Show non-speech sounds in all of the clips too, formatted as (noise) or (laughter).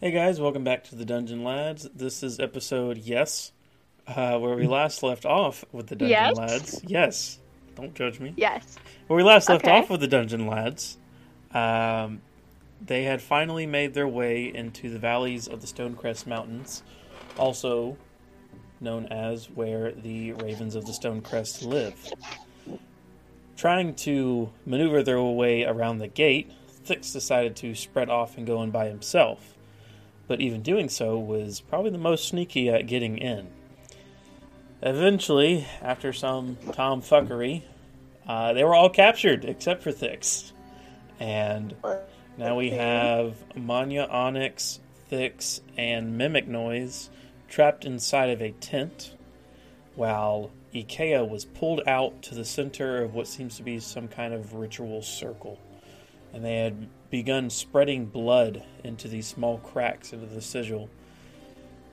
Hey guys, welcome back to the Dungeon Lads. This is episode yes, uh, where we last left off with the Dungeon Yes? Lads. Yes, don't judge me. Yes. Where we last left Okay. off with the Dungeon Lads, um, they had finally made their way into the valleys of the Stonecrest Mountains, also known as where the Ravens of the Stonecrest live. Trying to maneuver their way around the gate, Thix decided to spread off and go in by himself. But even doing so was probably the most sneaky at getting in. Eventually, after some tomfuckery, uh, they were all captured except for Thix. And now we have Manya Onyx, Thix, and Mimic Noise trapped inside of a tent, while I'kea was pulled out to the center of what seems to be some kind of ritual circle. And they had begun spreading blood into these small cracks into the sigil.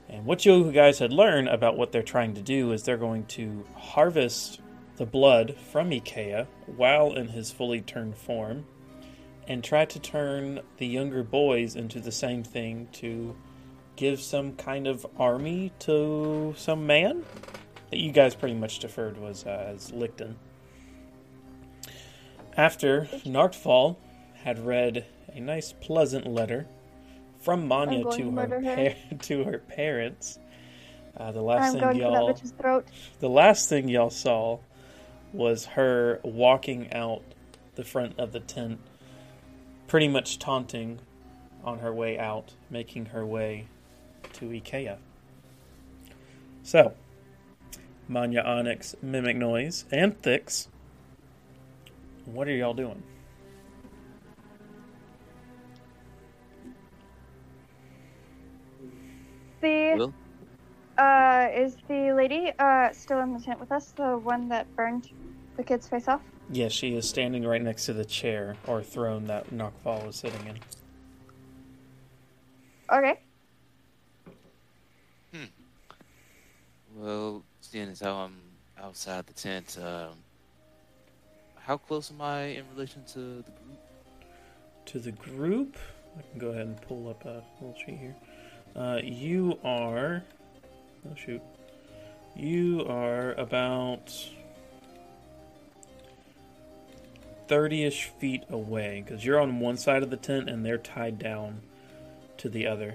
And what you guys had learned about what they're trying to do is they're going to harvest the blood from I'kea while in his fully turned form and try to turn the younger boys into the same thing to give some kind of army to some man that you guys pretty much deferred was uh, as Licton. After Nartfall had read a nice pleasant letter from Manya to her, her. pa- (laughs) to her parents, uh, the last I'm thing y'all throat. the last thing y'all saw was her walking out the front of the tent, pretty much taunting on her way out, making her way to I'kea. So, Manya Onyx, Mimic Noise, and Thix, what are y'all doing? The Will? uh is the lady uh still in the tent with us? The one that burned the kid's face off? Yes, she is standing right next to the chair or throne that Knockfall was sitting in. Okay. Well, seeing as how I'm outside the tent, um, how close am I in relation to the group? to the group. I can go ahead and pull up a little sheet here. Uh, you are. Oh shoot. You are about 30 ish feet away because you're on one side of the tent and they're tied down to the other.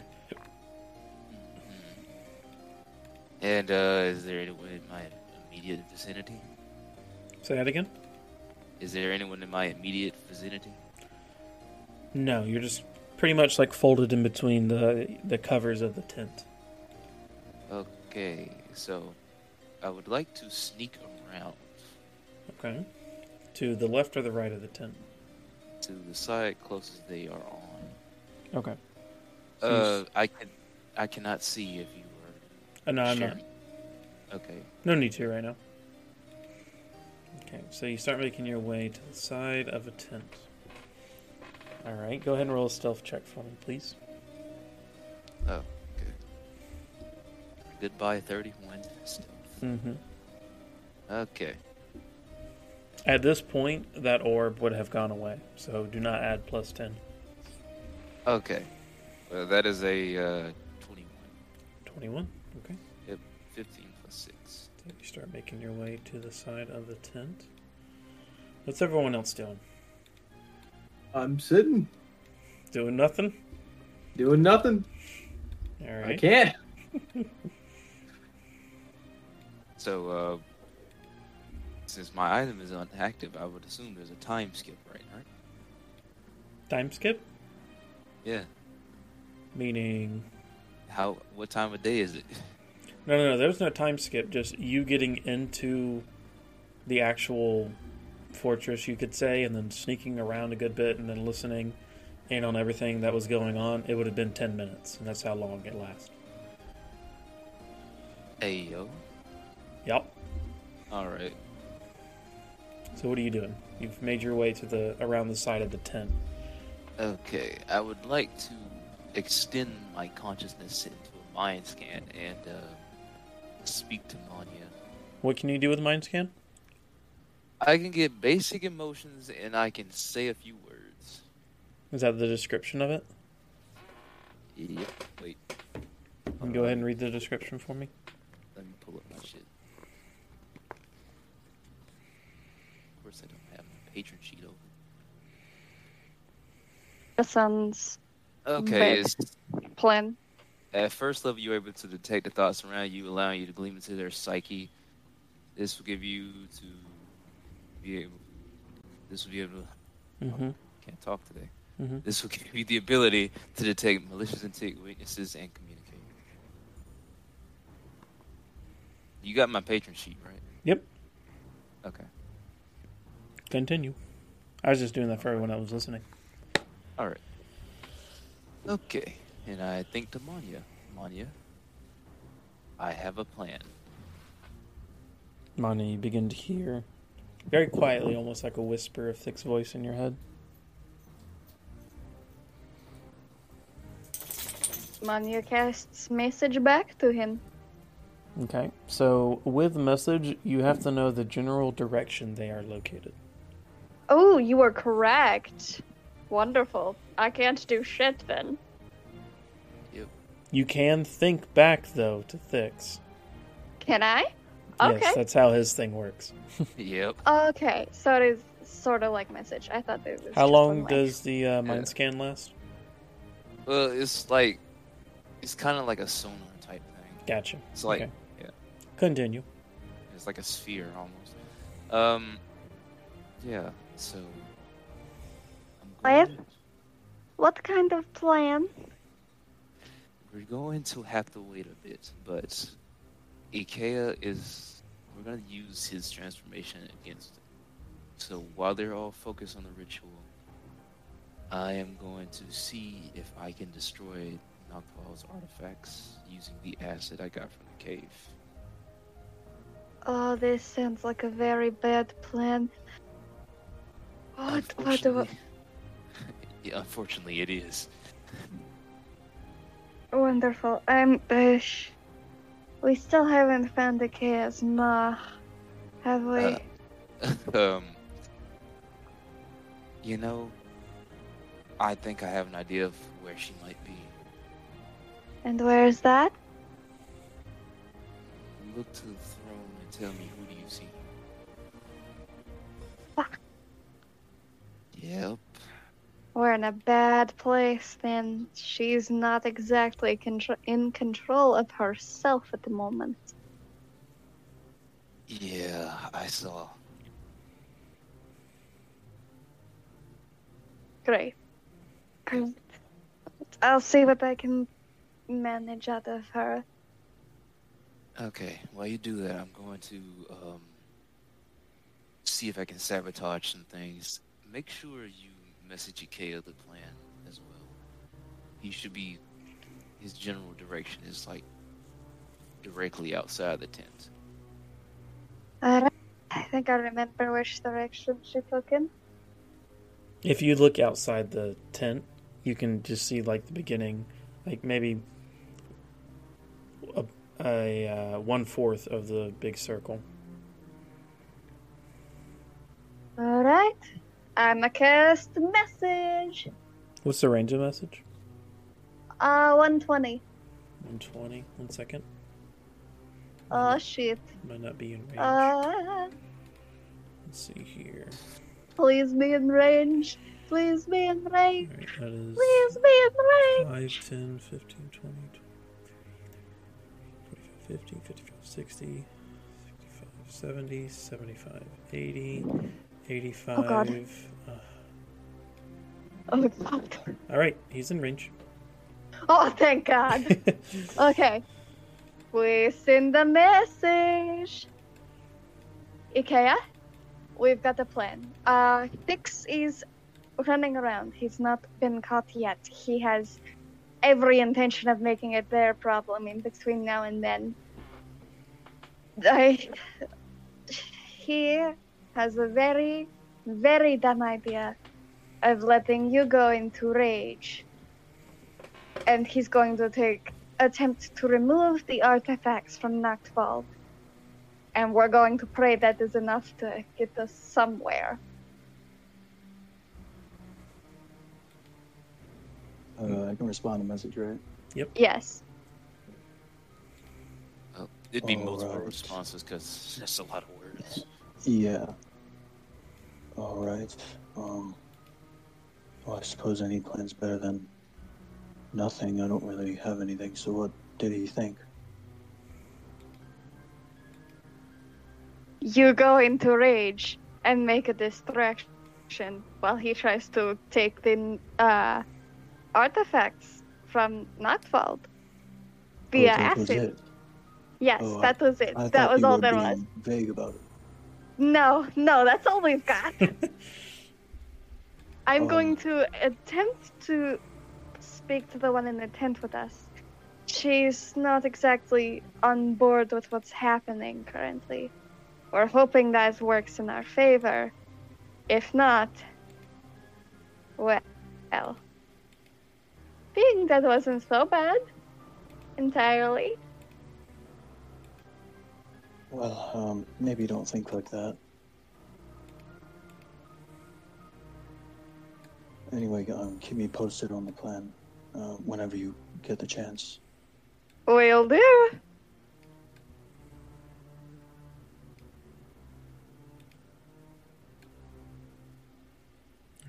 And uh, is there anyone in my immediate vicinity? Say that again? Is there anyone in my immediate vicinity? No, you're just pretty much like folded in between the the covers of the tent. Okay, so I would like to sneak around Okay. To the left or the right of the tent? to the side closest they are on. Okay. Uh, I can, I cannot see if you Uh, no. I'm not. Okay. No need to right now. Okay, so you start making your way to the side of a tent. All right, go ahead and roll a stealth check for me, please. Oh, good. Goodbye, thirty-one. Stealth. Mm-hmm. Okay. At this point, that orb would have gone away, so do not add plus ten. Okay. Well, that is a uh, 21. Twenty-one. Okay. Yep, 15 plus 6. So you start making your way to the side of the tent. What's everyone else doing? I'm sitting, Doing nothing. doing nothing. All I can't. (laughs) So, uh, since my item is inactive, I would assume there's a time skip, right? Right? Time skip, Yeah. meaning How? What time of day is it? No, no, no. There's no time skip. Just you getting into the actual fortress, you could say, and then sneaking around a good bit, and then listening in on everything that was going on. It would have been ten minutes, and that's how long it lasts. Hey yo. Yep. All right. So what are you doing? You've made your way to the around the side of the tent. Okay. I would like to extend my consciousness into a mind scan and uh, speak to Manya. What can you do with mind scan? I can get basic emotions and I can say a few words. Is that the description of it? Yep. Wait. You can go ahead and read the description for me. Let me pull up my shit. Of course, I don't have my patron sheet open. The sun's Okay, Right. it's, plan. at first level, you're able to detect the thoughts around you, allowing you to gleam into their psyche. This will give you to be able. This will be able. to... Mm-hmm. Can't talk today. Mhm. This will (laughs) give you the ability to detect malicious intent, weaknesses, and communicate. You got my patron sheet, right? Yep. Okay. Continue. I was just doing that for everyone that was listening. All right. Okay, and I think to Manya. Manya, I have a plan. Mani, you begin to hear very quietly, almost like a whisper of Thick's voice in your head. Manya casts message back to him. Okay, so with message, you have to know the general direction they are located. Oh, you are correct. Wonderful. I can't do shit then. You can think back though to Thix. Can I? Okay. Yes, that's how his thing works. (laughs) Yep. Okay, so it is sort of like message. I thought it was. How long one does the uh, mind Yeah. scan last? Well, it's like, it's kind of like a sonar type thing. Gotcha. It's like, Okay. yeah, Continue. it's like a sphere almost. Um, yeah. So. I'm Plan? going- What kind of plan? We're going to have to wait a bit, but I'kea is. We're going to use his transformation against him. So while they're all focused on the ritual, I am going to see if I can destroy Noctwall's artifacts using the acid I got from the cave. Oh, this sounds like a very bad plan. What? What do I... (laughs) Yeah, unfortunately, it is. Wonderful. Um, uh, sh- we still haven't found the chaos ma, have we? Uh, (laughs) um, you know, I think I have an idea of where she might be. and where's that? Look to the throne and tell me who do you see. Fuck. Yep. We're in a bad place then. She's not exactly contr- in control of herself at the moment. Yeah, I saw. Great. Great. I'll see what I can manage out of her. Okay, while you do that, I'm going to um, see if I can sabotage some things. Make sure you message I'kea the plan as well. He should be. His general direction is like directly outside the tent. Alright. I think I remember which direction she took in. If you look outside the tent, you can just see like the beginning, like maybe a, a uh, one fourth of the big circle. Alright. I'm a cast message. What's the range of message? Uh, 120. 120. One second. Oh shit. Might not be in range. Uh, Let's see here. please be in range. Please be in range. Alright, that is Please be in range. 5, 10, 15, 20, 45, 50, 55, 60, 65, 70, 75, 80, 85. Oh, God. uh, Oh god. Alright, he's in range. Oh, thank God. (laughs) Okay. We send the message. I'kea, we've got a plan. Uh, Dix is running around. He's not been caught yet. He has every intention of making it their problem in between now and then. I, he has a very, very dumb idea of letting you go into rage. And he's going to take attempt to remove the artifacts from Noctfall. And we're going to pray that is enough to get us somewhere. Uh, I can respond to message, right? Yep. Yes. Oh, it'd be multiple Alright. responses because that's a lot of words. Yeah. All right. Um. Well, I suppose any plan's better than nothing. I don't really have anything. So, what did he think? You go into rage and make a distraction while he tries to take the uh, artifacts from Noctwald via oh, was acid. Yes, Oh, that was it. I that was all there was. Vague about it. No, no, that's all we've got. (laughs) I'm Um, going to attempt to speak to the one in the tent with us. She's not exactly on board with what's happening currently. We're hoping that works in our favor. If not, well, being that wasn't so bad entirely. Well, um, maybe don't think like that. Anyway, um, keep me posted on the plan uh, whenever you get the chance. Will do.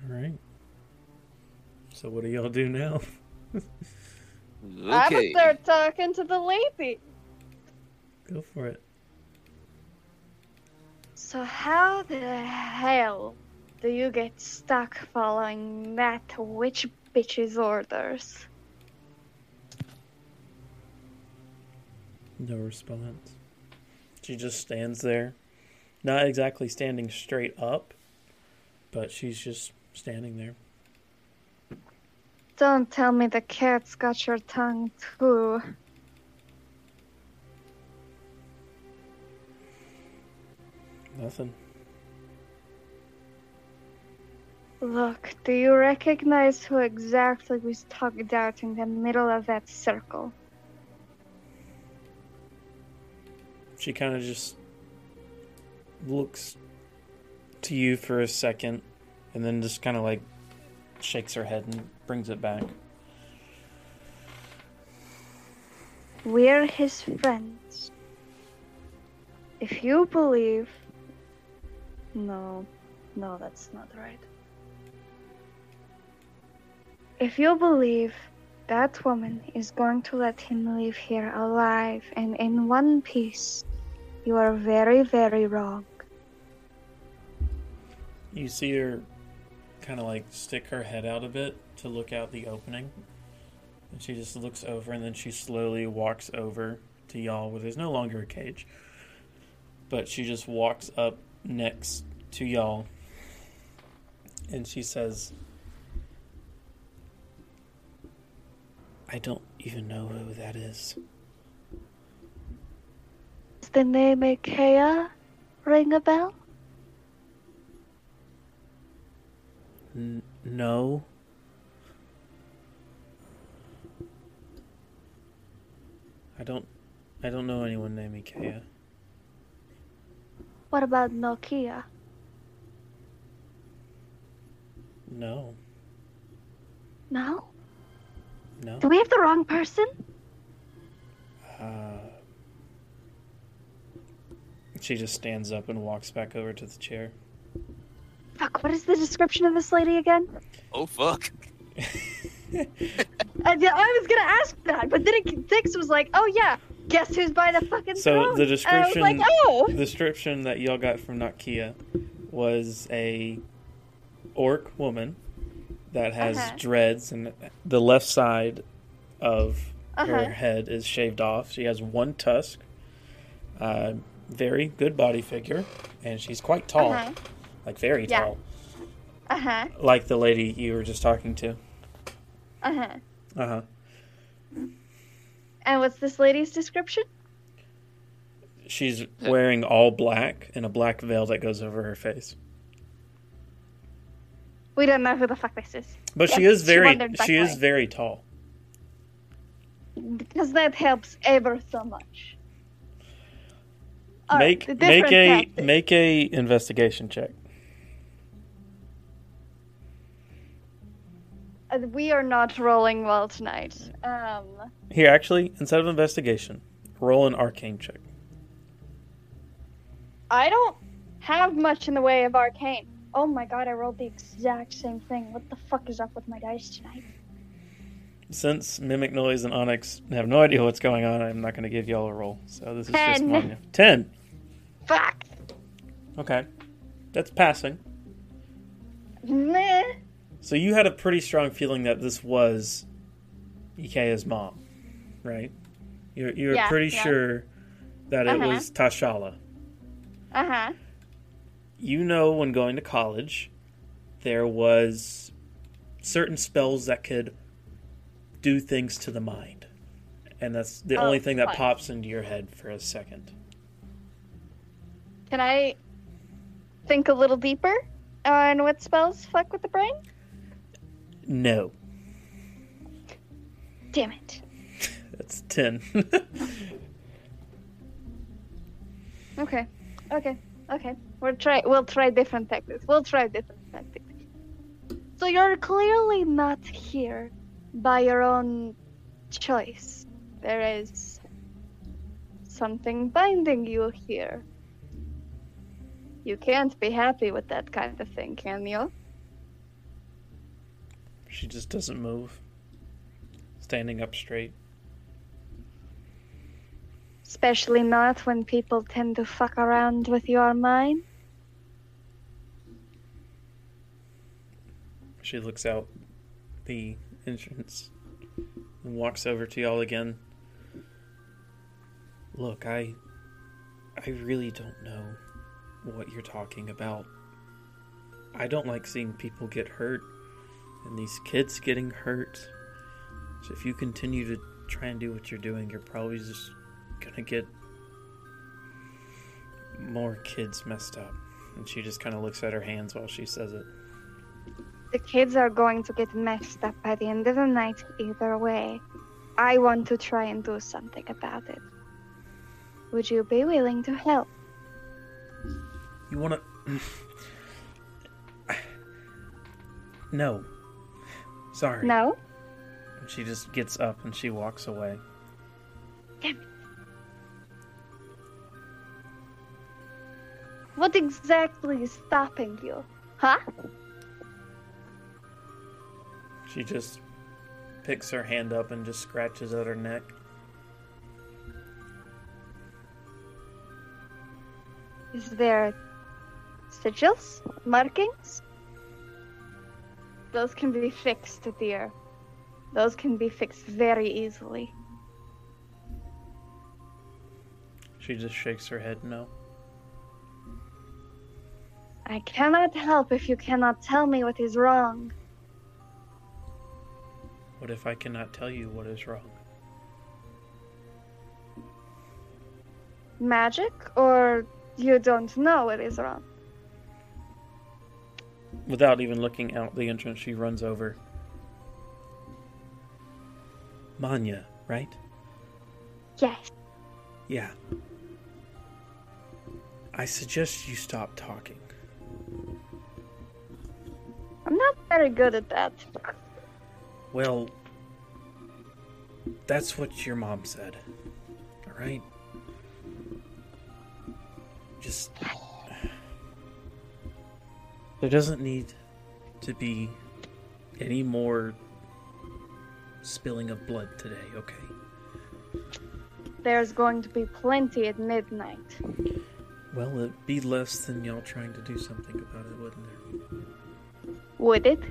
All right. So what do y'all do now? I (laughs) would Okay. start talking to the lady. Go for it. So how the hell do you get stuck following that witch bitch's orders? No response. She just stands there. Not exactly standing straight up, but she's just standing there. Don't tell me the cat's got your tongue too. Nothing. Look, do you recognize who exactly was tugged out in the middle of that circle? She kind of just looks to you for a second and then just kind of like shakes her head and brings it back. We're his friends. If you believe. No, no, that's not right. If you believe that woman is going to let him leave here alive and in one piece, you are very, very wrong. You see her kind of like stick her head out a bit to look out the opening. And she just looks over and then she slowly walks over to y'all where there's no longer a cage. But she just walks up next to y'all and she says, I don't even know who that is. Does the name I'kea ring a bell? N- no. I don't I don't know anyone named I'kea. What about Nokia? No. No? No. Do we have the wrong person? Uh, she just stands up and walks back over to the chair. Fuck, what is the description of this lady again? Oh fuck. (laughs) I, I was gonna ask that, but then it, Dix was like, "Oh yeah, guess who's by the fucking So, throne?" the was like, description- "Oh, The description that y'all got from Nokia was a orc woman that has Uh-huh. dreads and the left side of Uh-huh. her head is shaved off. She has one tusk. Uh, very good body figure, and she's quite tall, Uh-huh. like very Yeah. tall, uh huh, like the lady you were just talking to. uh huh." Uh huh. And what's this lady's description? She's wearing all black and a black veil that goes over her face. We don't know who the fuck this is. But she is very wondered, by she is very tall. Because that helps ever so much. All right, make the make a tactic. make a investigation check. Uh, we are not rolling well tonight. Um, Here, actually, instead of investigation, roll an arcane check. I don't have much in the way of arcane. Oh my god, I rolled the exact same thing. What the fuck is up with my dice tonight? Since Mimic Noise and Onyx have no idea what's going on, I'm not going to give y'all a roll. So this is just. Manya. Ten. Fuck. Okay. That's passing. Meh. So you had a pretty strong feeling that this was I'kea's mom, right? You're, you're Yeah, pretty yeah. sure that it Uh-huh. was Tashala. Uh huh. You know, when going to college, there was certain spells that could do things to the mind. And that's the Oh, only thing that pops into your head for a second. Can I think a little deeper on what spells fuck with the brain? No. Damn it. That's 10. (laughs) Okay. Okay. Okay. We'll try. We'll try different tactics. We'll try different tactics. So you're clearly not here by your own choice. There is something binding you here. You can't be happy with that kind of thing, can you? she just doesn't move. Standing up straight. Especially not when people tend to fuck around with your mind. She looks out the entrance and walks over to y'all again. Look, I I really don't know what you're talking about. I don't like seeing people get hurt and these kids getting hurt. So if you continue to try and do what you're doing, you're probably just gonna get more kids messed up. And she just kind of looks at her hands while she says it. The kids are going to get messed up by the end of the night either way. I want to try and do something about it. Would you be willing to help? You wanna. (sighs) no. Sorry. No? She just gets up and she walks away. What exactly is stopping you? Huh? She just picks her hand up and just scratches at her neck. Is there sigils? Markings? Those can be fixed, dear. Those can be fixed very easily. She just shakes her head no. I cannot help if you cannot tell me what is wrong. What if I cannot tell you what is wrong? Magic? Or you don't know what is wrong? Without even looking out the entrance, she runs over. Manya, right? Yes. Yeah. I suggest you stop talking. I'm not very good at that. Well, that's what your mom said. Alright? Just. There doesn't need to be any more spilling of blood today, okay? There's going to be plenty at midnight. Well, it'd be less than y'all trying to do something about it, wouldn't there? Would it?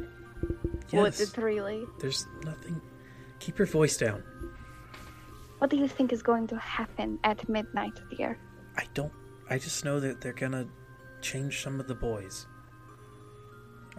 Would it really? There's nothing. Keep your voice down. What do you think is going to happen at midnight, dear? I don't. I just know that they're gonna change some of the boys.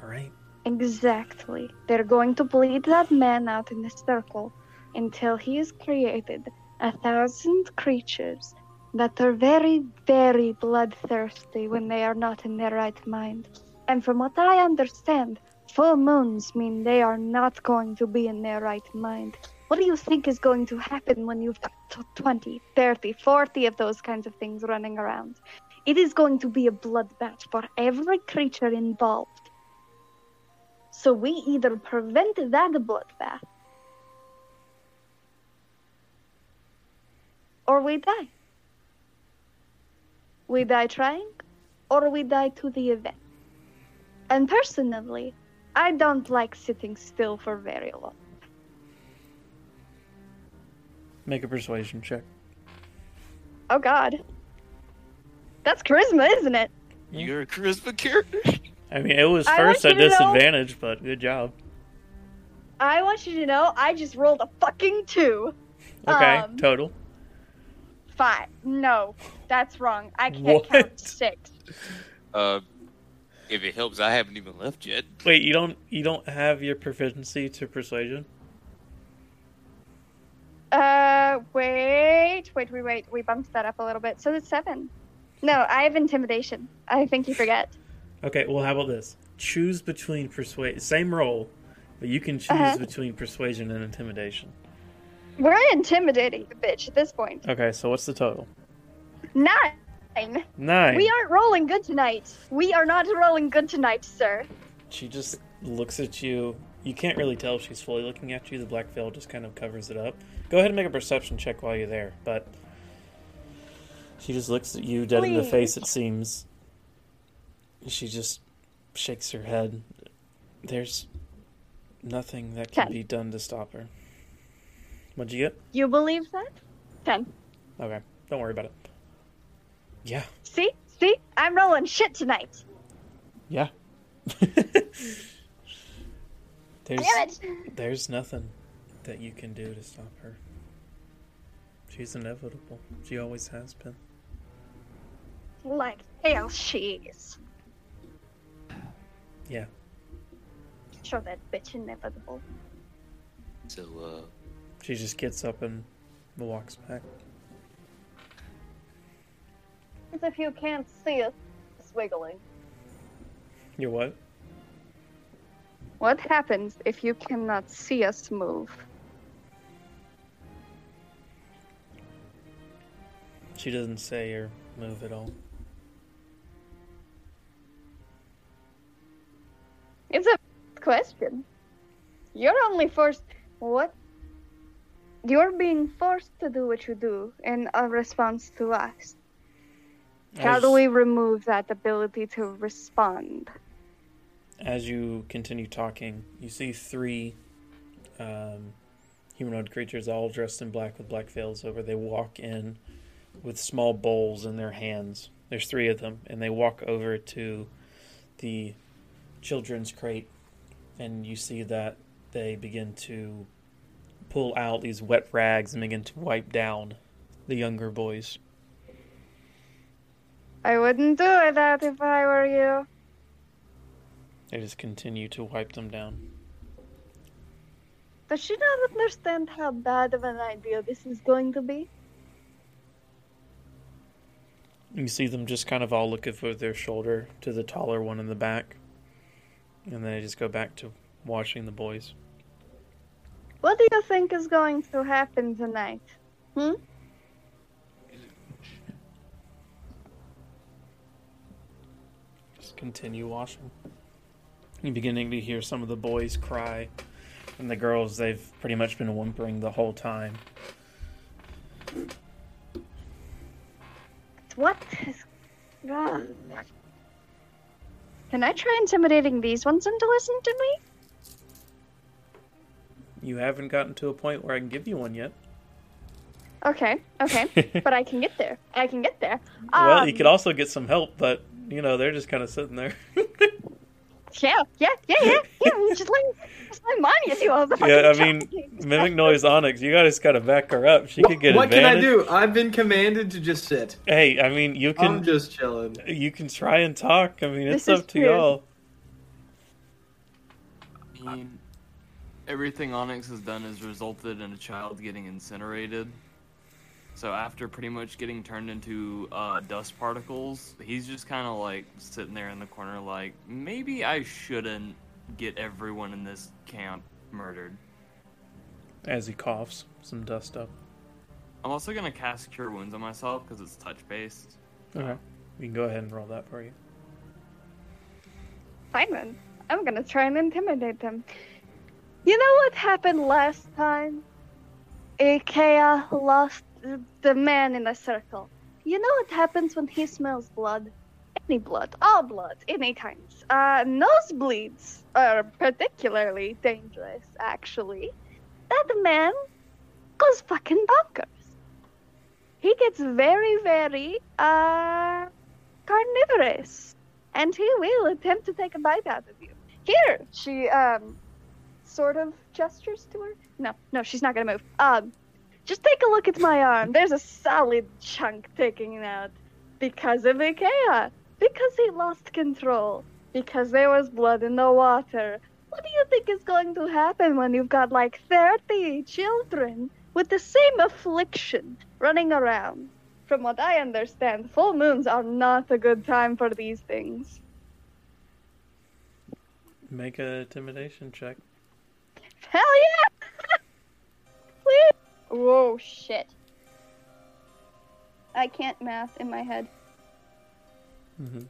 Alright? Exactly. They're going to bleed that man out in a circle until he has created a thousand creatures that are very, very bloodthirsty when they are not in their right mind. And from what I understand, full moons mean they are not going to be in their right mind. What do you think is going to happen when you've got t- 20, 30, 40 of those kinds of things running around? It is going to be a bloodbath for every creature involved. So we either prevent that bloodbath or we die. We die trying or we die to the event. And personally, I don't like sitting still for very long. Make a persuasion check. Oh god. That's charisma, isn't it? You're a charisma character. (laughs) I mean, it was first at you to know- disadvantage, but good job. I want you to know I just rolled a fucking two. Okay, Um, total. Five. No, that's wrong. I can't (laughs) What? count six. Uh, if it helps, I haven't even left yet. Wait, you don't you don't have your proficiency to persuasion? Uh, wait, wait, wait, wait. We bumped that up a little bit. So it's seven. No, I have intimidation. I think you forget. Okay, well, how about this? Choose between persuade. Same roll, but you can choose Uh-huh. between persuasion and intimidation. We're intimidating the bitch at this point. Okay, so what's the total? Nine. Nine. We aren't rolling good tonight. We are not rolling good tonight, sir. She just looks at you. You can't really tell if she's fully looking at you. The black veil just kind of covers it up. Go ahead and make a perception check while you're there. But she just looks at you dead in the face, it seems. She just shakes her head. There's nothing that can Ten. be done to stop her. What'd you get? You believe that? Ten. Okay, don't worry about it. Yeah, See? See? I'm rolling shit tonight. yeah. (laughs) there's Damn it. there's nothing that you can do to stop her. She's inevitable. She always has been. Like hell she is. Yeah. Show that bitch inevitable. So, uh, She just gets up and walks back. If you can't see us wiggling. You're what? What happens if you cannot see us move? She doesn't say or move at all. It's a question. You're only forced. What? You're being forced to do what you do in a response to us. How do we remove that ability to respond? As you continue talking, you see three um, humanoid creatures all dressed in black with black veils over. They walk in with small bowls in their hands. There's three of them, and they walk over to the children's crate, and you see that they begin to pull out these wet rags and begin to wipe down the younger boys. I wouldn't do that if I were you. They just continue to wipe them down. Does she not understand how bad of an idea this is going to be? You see them just kind of all look over their shoulder to the taller one in the back. And then they just go back to watching the boys. What do you think is going to happen tonight? Hmm? Just continue washing. You're beginning to hear some of the boys cry. And the girls, they've pretty much been whimpering the whole time. What is. God. Can I try intimidating these ones into listening to me? You haven't gotten to a point where I can give you one yet. Okay, okay. (laughs) but I can get there. I can get there. well, Um, you could also get some help, but, you know, they're just kind of sitting there. (laughs) Yeah, yeah, yeah, yeah. yeah just let just let Manya do all the yeah, I mean. Mimic Noise Onyx, you gotta gotta back her up. She could get what can I advantage. do? I've been commanded to just sit. Hey, I mean, you can I'm just chilling. you can try and talk. I mean, it's This is up to true. y'all. I mean, everything Onyx has done has resulted in a child getting incinerated. So after pretty much getting turned into uh, dust particles, he's just kind of like sitting there in the corner, like maybe I shouldn't get everyone in this camp murdered. As he coughs, some dust up. I'm also gonna cast Cure Wounds on myself because it's touch based. Okay, we can go ahead and roll that for you. Fine then. I'm gonna try and intimidate them. You know what happened last time? I'kea lost the man in the circle. You know what happens when he smells blood? Any blood, all blood, any kinds. Uh, nosebleeds are particularly dangerous, actually. That man goes fucking bonkers. He gets very, very, uh, carnivorous. And he will attempt to take a bite out of you. Here, she, um, sort of gestures to her. No, no, she's not gonna move. Um, just take a look at my arm. There's a solid chunk taking out because of I'kea. Because he lost control. Because there was blood in the water. What do you think is going to happen when you've got like 30 children with the same affliction running around? From what I understand, full moons are not a good time for these things. Make a intimidation check. Hell yeah! (laughs) Please! Whoa, shit. I can't math in my head. Mm-hmm.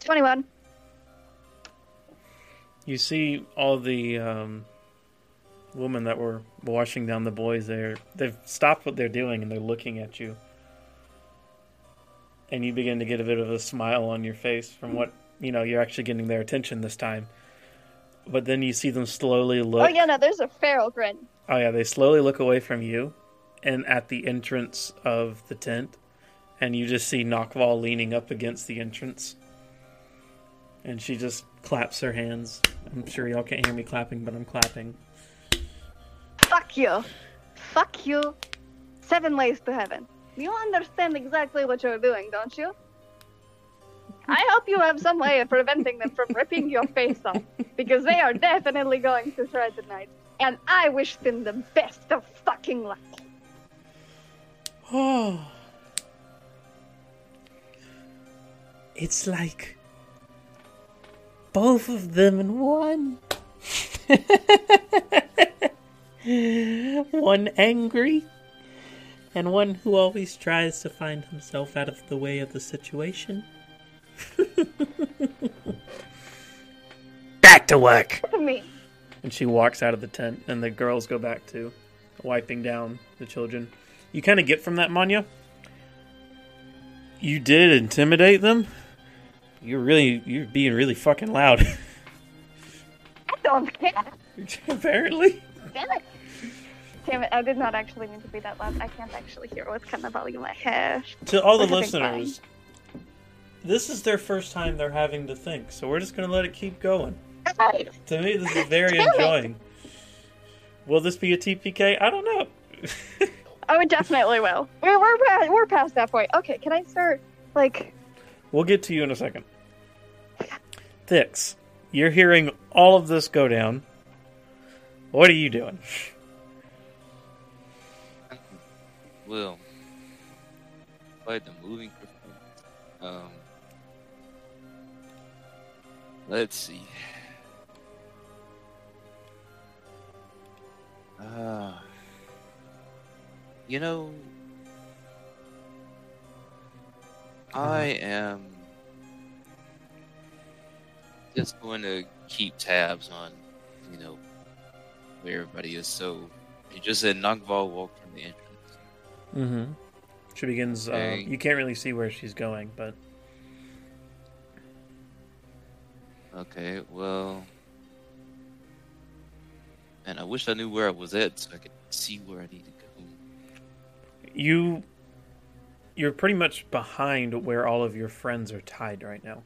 21. You see all the um, women that were washing down the boys there. They've stopped what they're doing and they're looking at you. And you begin to get a bit of a smile on your face from what, you know, you're actually getting their attention this time. But then you see them slowly oh, look. Oh, yeah, no, there's a feral grin. Oh yeah, they slowly look away from you, and at the entrance of the tent, and you just see Knockval leaning up against the entrance, and she just claps her hands. I'm sure y'all can't hear me clapping, but I'm clapping. Fuck you. Fuck you. Seven ways to heaven. You understand exactly what you're doing, don't you? I hope you have some way of preventing them from ripping your face off, because they are definitely going to try tonight. And I wish them the best of fucking luck. Oh, it's like both of them in one. (laughs) one angry, and one who always tries to find himself out of the way of the situation. (laughs) Back to work! To me. And she walks out of the tent, and the girls go back to wiping down the children. You kind of get from that, Manya. You did intimidate them. You're really, you're being really fucking loud. (laughs) I don't care. (laughs) Apparently. Damn it. Damn it, I did not actually mean to be that loud. I can't actually hear what kind of volume I have. To all the listeners, this is their first time they're having to think, so we're just gonna let it keep going. Right. To me, this is very Damn it. enjoying. Will this be a TPK? I don't know. (laughs) Oh, it definitely will. We're, we're, we're past that point. Okay, can I start, like, We'll get to you in a second. Thix, you're hearing all of this go down. What are you doing? Well, quite the moving performance. Um, let's see. Uh, you know, I am just going to keep tabs on, you know, where everybody is. So you just said Nagval walked from the entrance. Mm-hmm. She begins. Uh, you can't really see where she's going, but Okay, well. And I wish I knew where I was at so I could see where I need to go. you you're pretty much behind where all of your friends are tied right now.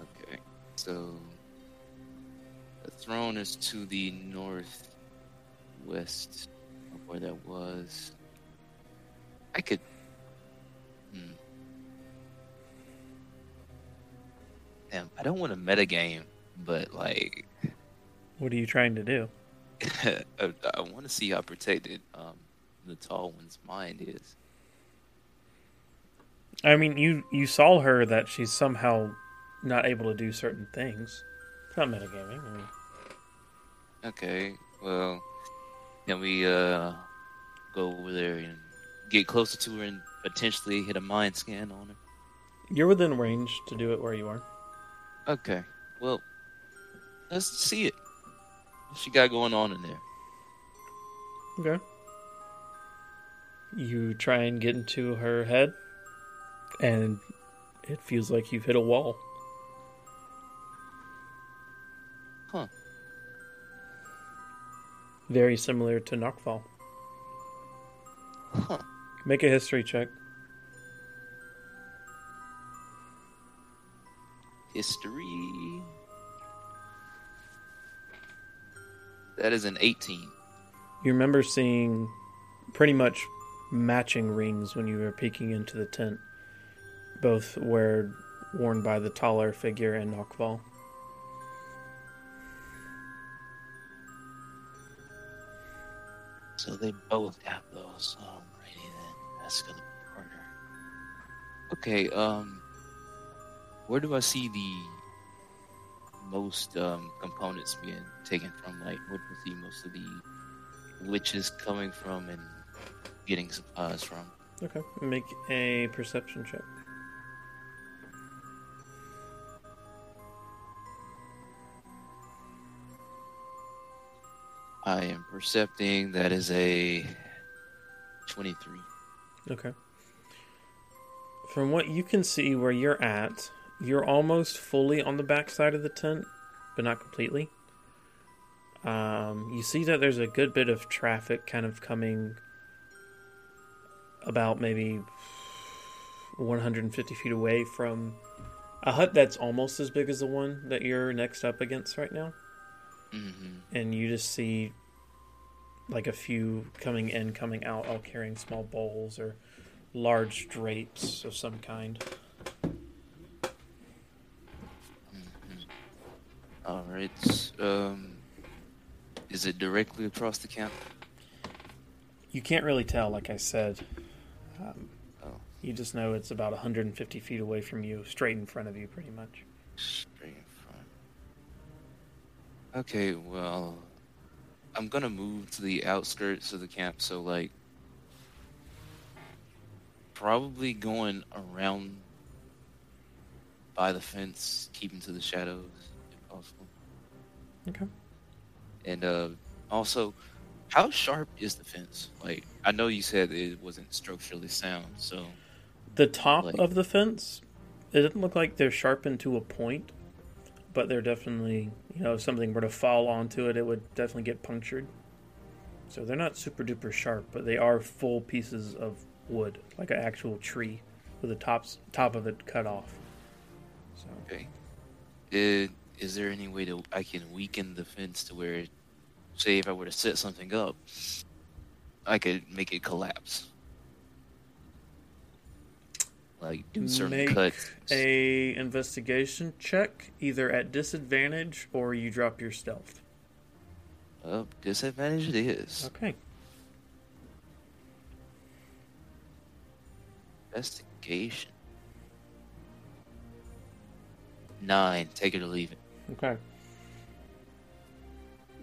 Okay, so. The throne is to the northwest of where that was. I could. Damn, I don't want to metagame, but like. What are you trying to do? (laughs) I, I want to see how protected um, the tall one's mind is. I mean, you you saw her that she's somehow not able to do certain things. It's not metagaming. I mean, Okay, well, can we uh go over there and get closer to her and potentially hit a mind scan on her? You're within range to do it where you are. Okay. Well, let's see it. What she got going on in there? Okay. You try and get into her head, and it feels like you've hit a wall. Huh. Very similar to Knockfall. Huh. Make a history check. History. That is an 18. You remember seeing pretty much matching rings when you were peeking into the tent, both were worn by the taller figure and Knockfall. So they both have those. Alrighty then. That's gonna be harder. Okay, um where do I see the most um components being taken from? Like where do I see most of the witches coming from and getting supplies from? Okay. Make a perception check. I am percepting that is a twenty-three. Okay. From what you can see where you're at, you're almost fully on the back side of the tent, but not completely. Um, you see that there's a good bit of traffic kind of coming about maybe 150 feet away from a hut that's almost as big as the one that you're next up against right now. Mm-hmm. and you just see like a few coming in, coming out, all carrying small bowls or large drapes of some kind. All right. Um, is it directly across the camp? You can't really tell, like I said. Um, Oh. You just know it's about 150 feet away from you, straight in front of you, pretty much. Straight in front. Okay, well, I'm gonna move to the outskirts of the camp, so like, probably going around by the fence, keeping to the shadows possible. Okay. And uh, also, how sharp is the fence? Like, I know you said it wasn't structurally sound, so The top Like- of the fence, it doesn't look like they're sharpened to a point, but they're definitely, you know, if something were to fall onto it, it would definitely get punctured. So they're not super duper sharp, but they are full pieces of wood, like an actual tree, with the tops top of it cut off. So okay. Is, is there any way to I can weaken the fence to where, say, if I were to set something up, I could make it collapse? Like do certain make cuts. a investigation check, either at disadvantage or you drop your stealth. Oh, disadvantage it is. Okay. Investigation. Nine. Take it or leave it. Okay.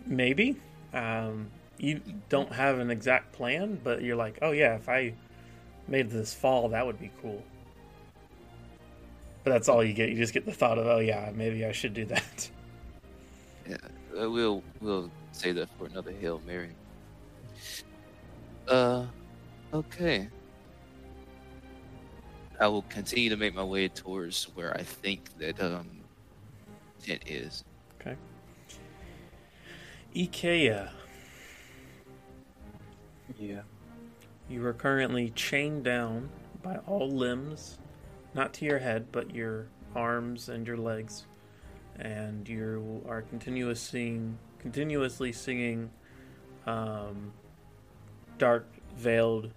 Maybe. Um, you don't have an exact plan, but you're like, oh yeah, if I made this fall, that would be cool. But that's all you get. You just get the thought of, oh yeah, maybe I should do that. (laughs) Yeah, uh, we'll we'll save that for another hail mary. Uh, okay. I will continue to make my way towards where I think that um it is. Okay. I'kea, Yeah. you are currently chained down by all limbs, not to your head, but your arms and your legs, and you are continuous singing, continuously singing um, dark veiled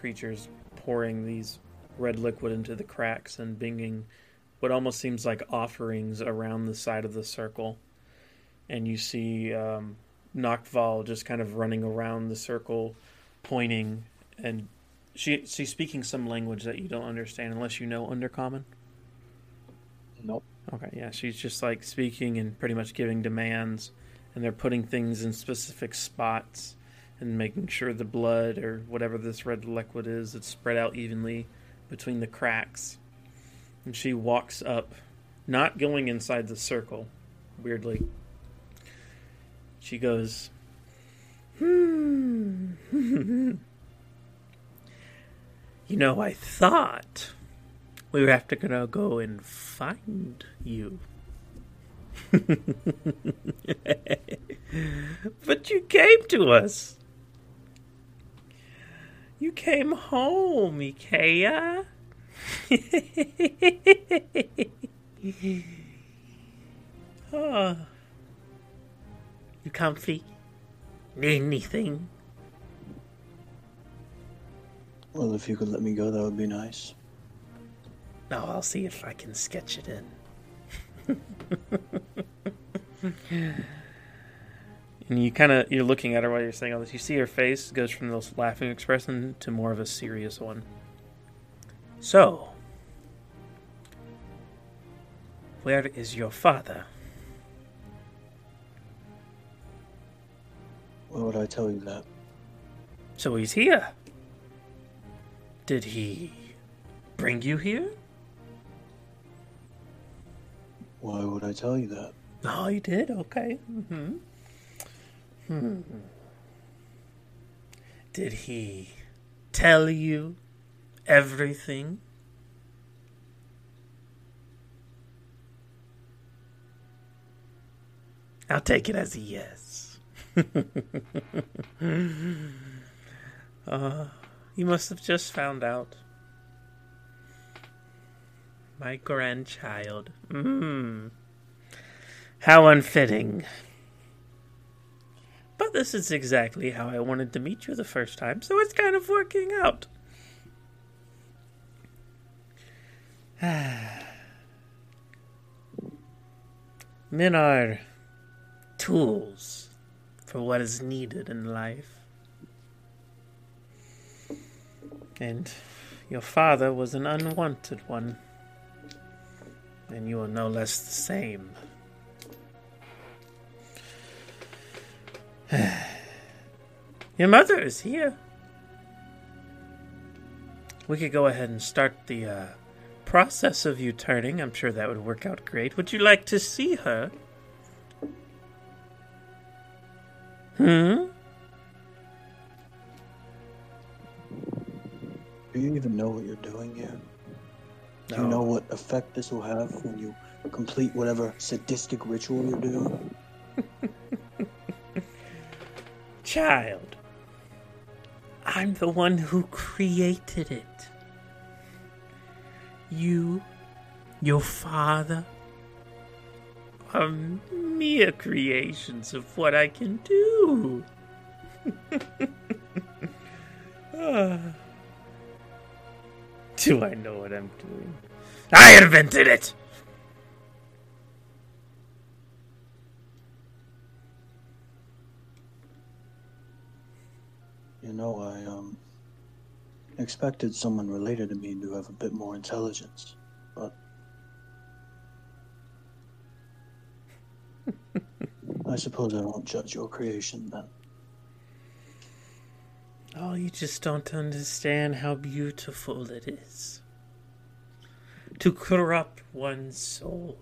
creatures pouring these red liquid into the cracks and binging what almost seems like offerings around the side of the circle. And you see um, Noctval just kind of running around the circle, pointing, and she she's speaking some language that you don't understand unless you know Undercommon. Nope. Okay, yeah, she's just like speaking and pretty much giving demands, and they're putting things in specific spots and making sure the blood or whatever this red liquid is, it's spread out evenly between the cracks. And she walks up, not going inside the circle, weirdly. She goes, Hmm. (laughs) you know, I thought we were after gonna go and find you. (laughs) but you came to us. You came home, I'kea. (laughs) oh. You comfy? Need anything? Well, if you could let me go, that would be nice. No, I'll see if I can sketch it in. (laughs) and you kind of you're looking at her while you're saying all this. You see her face goes from this laughing expression to more of a serious one. So, where is your father? Why would I tell you that? So he's here. Did he bring you here? Why would I tell you that? Oh, you did? Okay. Mm-hmm. Hmm. Did he tell you everything? I'll take it as a yes. (laughs) uh, you must have just found out. My grandchild. Hmm. How unfitting. But this is exactly how I wanted to meet you the first time, so it's kind of working out. (sighs) Men are tools for what is needed in life. And your father was an unwanted one. And you are no less the same. (sighs) Your mother is here. We could go ahead and start the uh, process of you turning. I'm sure that would work out great. Would you like to see her? Hmm? Do you even know what you're doing here? Do you know what effect this will have when you complete whatever sadistic ritual you're doing? (laughs) Child, I'm the one who created it. You, your father, are mere creations of what I can do. (laughs) Do I know what I'm doing? I invented it! You know, I um expected someone related to me to have a bit more intelligence, but (laughs) I suppose I won't judge your creation then. Oh, you just don't understand how beautiful it is. To corrupt one's soul.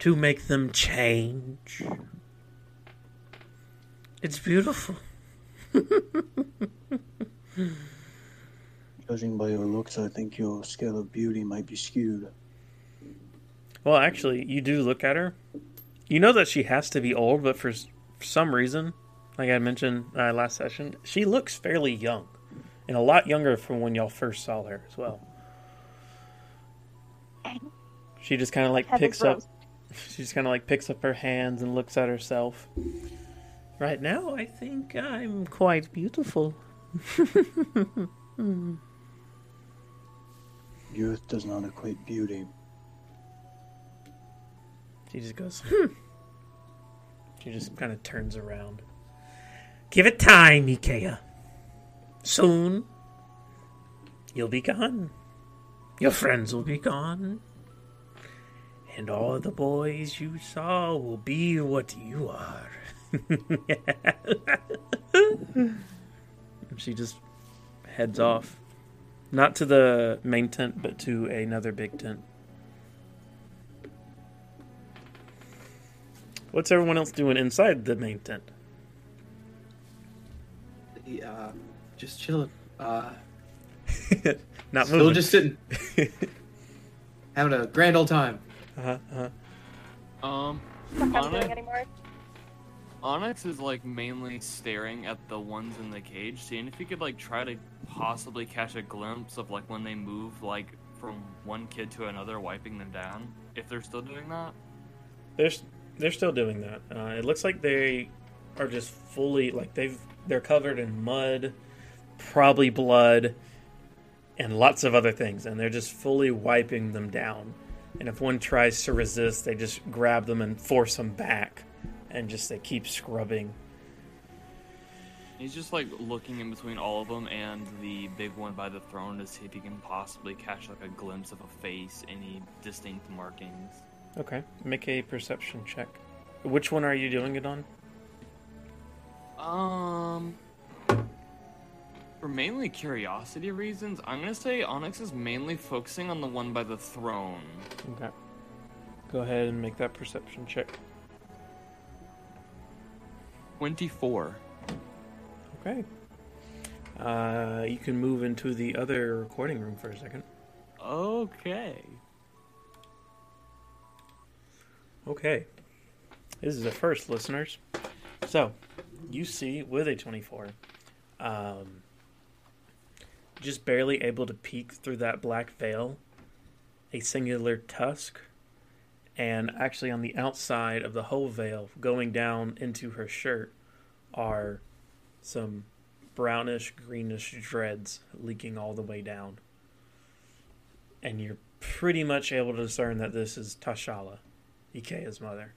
To make them change. It's beautiful. (laughs) Judging by your looks, I think your scale of beauty might be skewed. Well, actually, you do look at her. You know that she has to be old, but for, for some reason, like I mentioned uh, last session, she looks fairly young. And a lot younger from when y'all first saw her as well. She just kind of like Heavens picks up. (laughs) She just kind of like picks up her hands and looks at herself. Right now, I think I'm quite beautiful. (laughs) Youth does not equate beauty. She just goes, hmm. She just kind of turns around. Give it time, I'kea. Soon, you'll be gone. Your friends will be gone. And all the boys you saw will be what you are. (laughs) (laughs) she just heads off. Not to the main tent, but to another big tent. What's everyone else doing inside the main tent? Yeah, uh, just chilling. Uh, (laughs) Not still moving. just sitting, (laughs) having a grand old time. uh-huh, uh-huh. Um, Not doing anymore. Onyx is like mainly staring at the ones in the cage, seeing if he could like try to possibly catch a glimpse of like when they move like from one kid to another, wiping them down. If they're still doing that. They're they're still doing that. Uh, it looks like they are just fully like they've they're covered in mud, probably blood, and lots of other things, and they're just fully wiping them down. And if one tries to resist, they just grab them and force them back, and just they keep scrubbing. He's just like looking in between all of them and the big one by the throne to see if he can possibly catch like a glimpse of a face, any distinct markings. Okay, make a perception check. Which one are you doing it on? Um, for mainly curiosity reasons, I'm gonna say Onyx is mainly focusing on the one by the throne. Okay, go ahead and make that perception check. Twenty-four. Okay. Uh, you can move into the other recording room for a second. Okay. Okay. This is the first, listeners. So, you see with a 24, um, just barely able to peek through that black veil, a singular tusk, and actually on the outside of the whole veil, going down into her shirt, are some brownish, greenish dreads leaking all the way down. And you're pretty much able to discern that this is Tashala. I'kea's mother.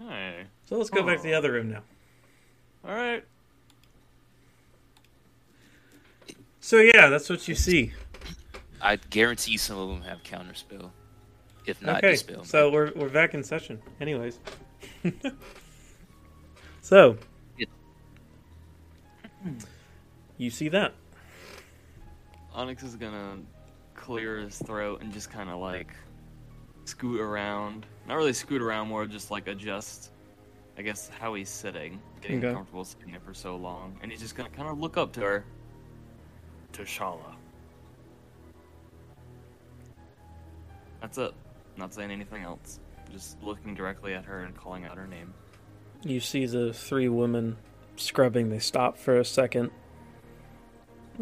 Okay. So let's go back to the other room now. All right. So yeah, that's what you see. I guarantee some of them have counterspell, if not okay, dispel. so we're we're back in session. Anyways, (laughs) so Yeah. you see that? Onyx is gonna clear his throat and just kind of like scoot around. Not really scoot around, more just like adjust. I guess how he's sitting, getting Okay. comfortable sitting there for so long, and he's just gonna kind of look up to her. Tashala. That's it. Not saying anything else. Just looking directly at her and calling out her name. You see the three women scrubbing. They stop for a second,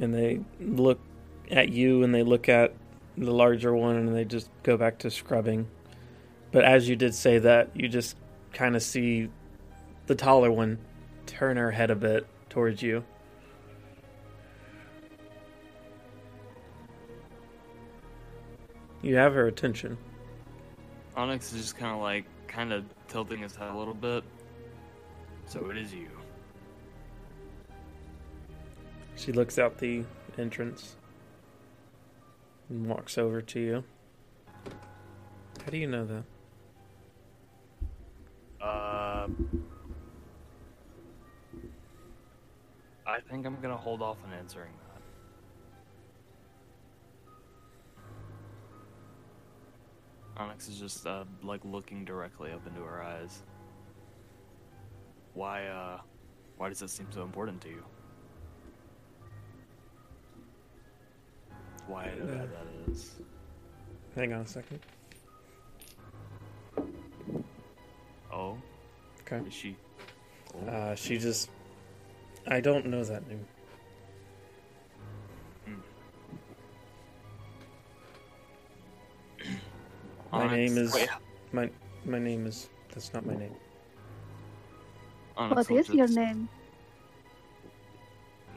and they look at you, and they look at the larger one, and they just go back to scrubbing. But as you did say that, you just kind of see the taller one turn her head a bit towards you. You have her attention. Onyx is just kind of like, kind of tilting his head a little bit. So it is you. She looks out the entrance and walks over to you. How do you know that? Uh, I think I'm gonna hold off on answering Onyx is just uh, like looking directly up into her eyes. Why, uh, why does that seem so important to you? Why Uh, that that is? Hang on a second. Oh, Okay. is she? Uh, she just. I don't know that name. My name is- Wait, My my name is. That's not my name. Onyx What your name?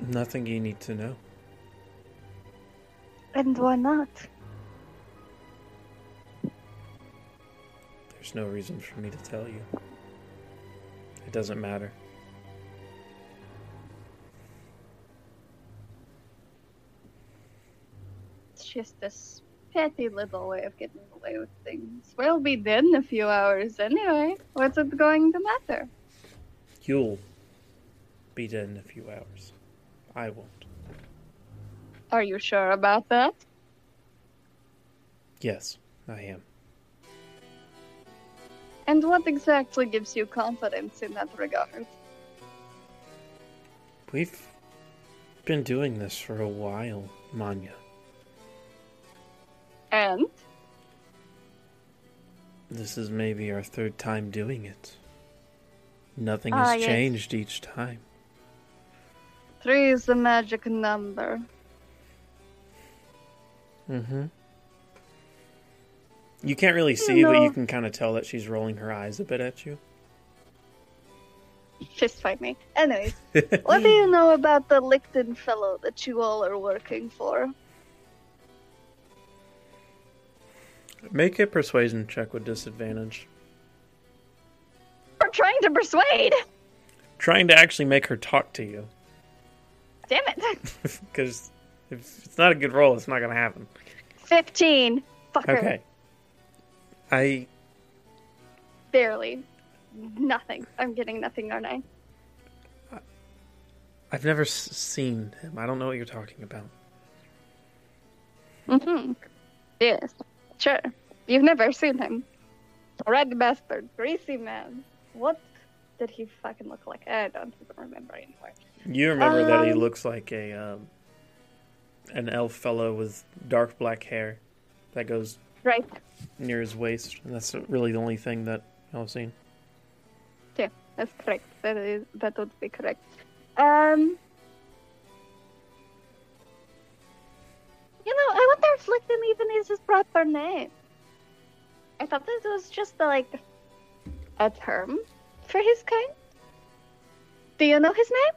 Nothing you need to know. And why not? There's no reason for me to tell you. It doesn't matter. It's just this petty little way of getting away with things. We'll be dead in a few hours anyway. What's it going to matter? You'll be dead in a few hours. I won't. Are you sure about that? Yes, I am. And what exactly gives you confidence in that regard? We've been doing this for a while, Manya. And This is maybe our third time doing it. Nothing Ah, has yes. changed each time. three is the magic number. Mm-hmm. You can't really see, but you can kind of tell that she's rolling her eyes a bit at you. Fist fight me. Anyways, (laughs) what do you know about the Licton fellow that you all are working for? Make a persuasion check with disadvantage. We're trying to persuade. Trying to actually make her talk to you. Damn it. (laughs) (laughs) Because if it's not a good roll, it's not going to happen. Fifteen. Fucker. Okay. I Barely. Nothing. I'm getting nothing, aren't I? I've never s- seen him. I don't know what you're talking about. Mm-hmm. Yes. Sure. You've never seen him. Red bastard. Greasy man. What did he fucking look like? I don't even remember anymore. You remember that he Um, looks like a um, an elf fellow with dark black hair that goes Right. near his waist, and that's really the only thing that I've seen. Yeah, that's correct. That is that would be correct. Um You know, If Licton even is his proper name. I thought this was just like a term for his kind. Do you know his name?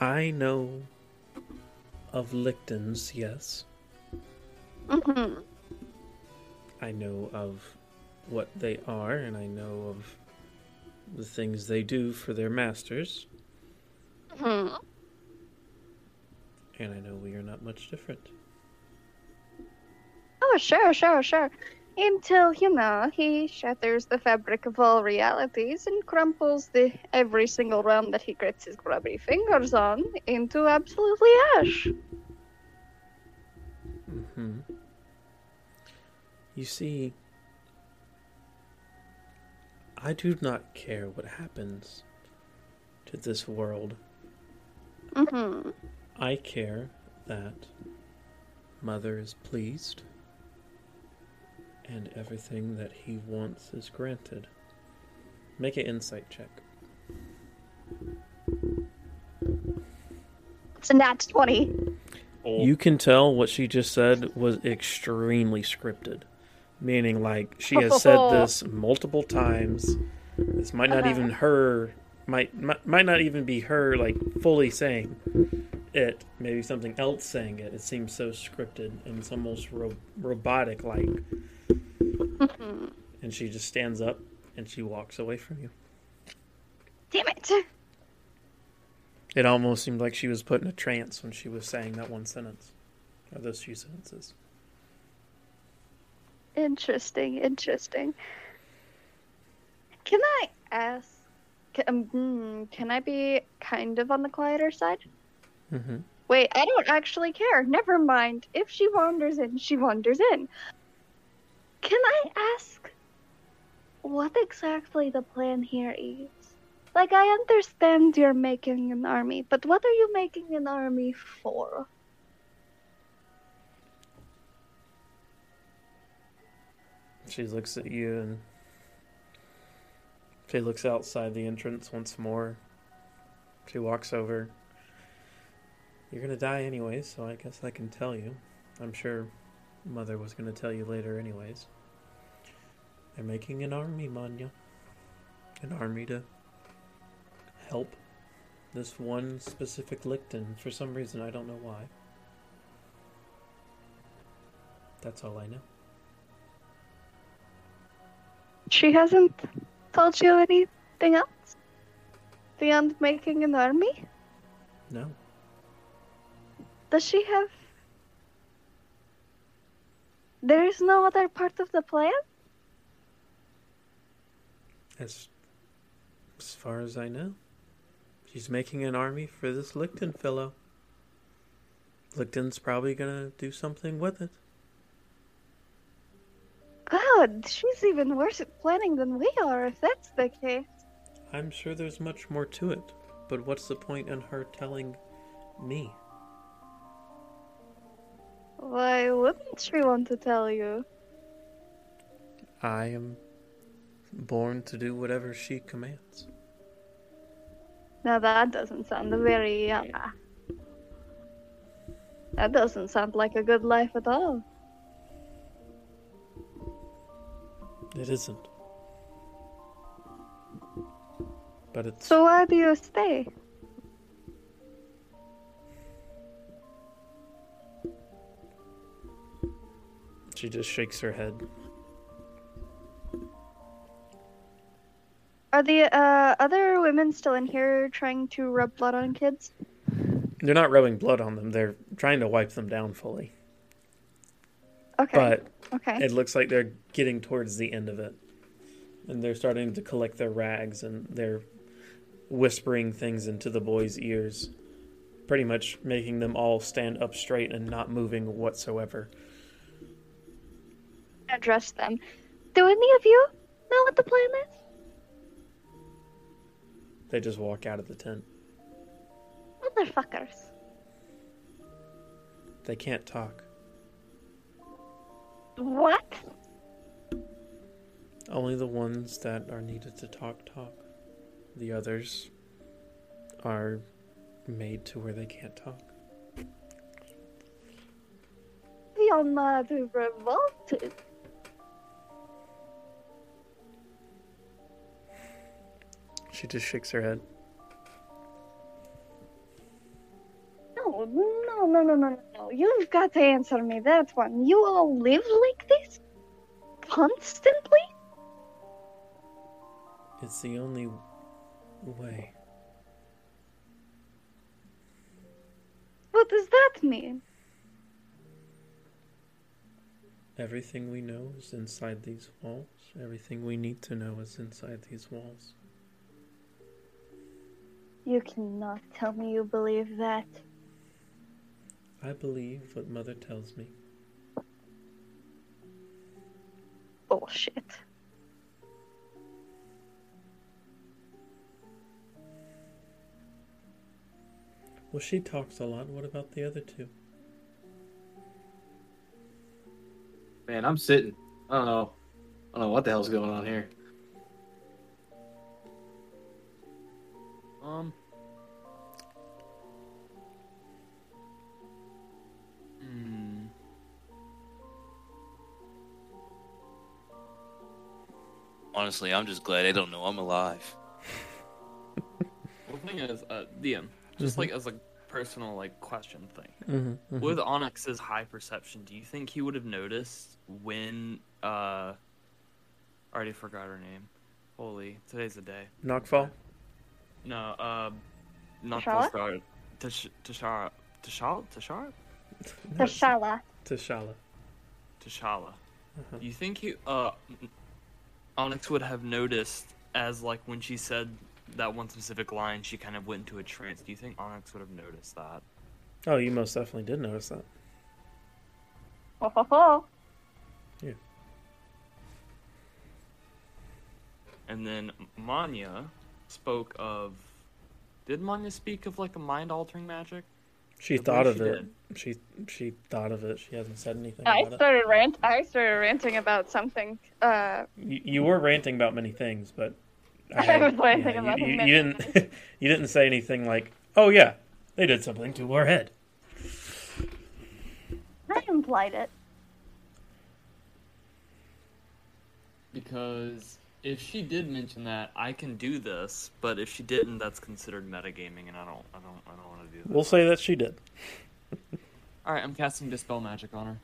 I know of Lictons, yes. Mm-hmm. I know of what they are, and I know of the things they do for their masters, hmm and I know we are not much different. Oh, sure, sure, sure. Until, you know, he shatters the fabric of all realities and crumples the every single realm that he grits his grubby fingers on into absolutely ash. hmm You see, I do not care what happens to this world. Mm-hmm. I care that Mother is pleased and everything that he wants is granted. Make an insight check. It's a nat 20. You can tell what she just said was extremely scripted. Meaning, like, she has said (laughs) this multiple times. This might not Uh-huh. even her, might, might might not even be her, like, fully saying it. Maybe something else saying it. It seems so scripted and it's almost ro- robotic like. Mm-hmm. (laughs) And she just stands up and she walks away from you. Damn it. It almost seemed like she was put in a trance when she was saying that one sentence, or those few sentences. Interesting, interesting. Can I ask? Can, um, hmm, can I be kind of on the quieter side? Mm-hmm. Wait, I don't actually care. Never mind. If she wanders in, she wanders in. Can I ask what exactly the plan here is? Like, I understand you're making an army, but what are you making an army for? She looks at you and she looks outside the entrance once more. She walks over. You're gonna die anyways, so I guess I can tell you. I'm sure Mother was gonna tell you later anyways. They're making an army, Manya. An army to help this one specific Licton for some reason. I don't know why. That's all I know. She hasn't told you anything else? Beyond making an army? No. Does she have. There is no other part of the plan? As As far as I know, she's making an army for this Licton fellow. Licton's probably gonna do something with it. God, she's even worse at planning than we are, if that's the case. I'm sure there's much more to it, but what's the point in her telling me? Why wouldn't she want to tell you? I am born to do whatever she commands. Now that doesn't sound very, uh, that doesn't sound like a good life at all. It isn't. But it's So why do you stay? She just shakes her head. Are the uh, other women still in here trying to rub blood on kids? They're not rubbing blood on them. They're trying to wipe them down fully. Okay. But okay. it looks like they're getting towards the end of it. And they're starting to collect their rags and they're whispering things into the boys' ears, pretty much making them all stand up straight and not moving whatsoever. Address them. Do any of you know what the plan is? They just walk out of the tent. Motherfuckers. They can't talk. What? Only the ones that are needed to talk talk. The others are made to where they can't talk. We are not revolted. She just shakes her head. No, no, no, no, no, no. You've got to answer me that one. You all live like this? Constantly? It's the only way. What does that mean? Everything we know is inside these walls. Everything we need to know is inside these walls. You cannot tell me you believe that. I believe what Mother tells me. Bullshit. Well, she talks a lot. What about the other two? Man, I'm sitting. I don't know. I don't know what the hell's going on here. Um. Hmm. Honestly, I'm just glad they don't know I'm alive. Well, the thing is, uh, DM, just like as a personal like question thing, Mm-hmm, with Onyx's high perception, do you think he would have noticed when? uh I already forgot her name. Holy, today's the day. Knockfall? No, uh, not T'Challa? Tashara. Tash- Tashara. Tashara. Tashara. Tashala. T'Challa. T'Challa. Uh-huh. You think he, uh, Onyx would have noticed as like when she said that one specific line, she kind of went into a trance. Do you think Onyx would have noticed that? Oh, you most definitely did notice that. Ho ho ho. And then Manya spoke of. Did Manya speak of like a mind altering magic? She I thought of she it. She she thought of it. She hasn't said anything I about it. started rant. I started ranting about something. Uh, You, you were ranting about many things, but (laughs) I was ranting yeah, about you, you, many you didn't (laughs) you didn't say anything like, "Oh yeah, they did something to our head." I implied it. Because if she did mention that, I can do this. But if she didn't, that's considered metagaming, and I don't, I don't, I don't want to do that. We'll say that she did. (laughs) All right, I'm casting dispel magic on her.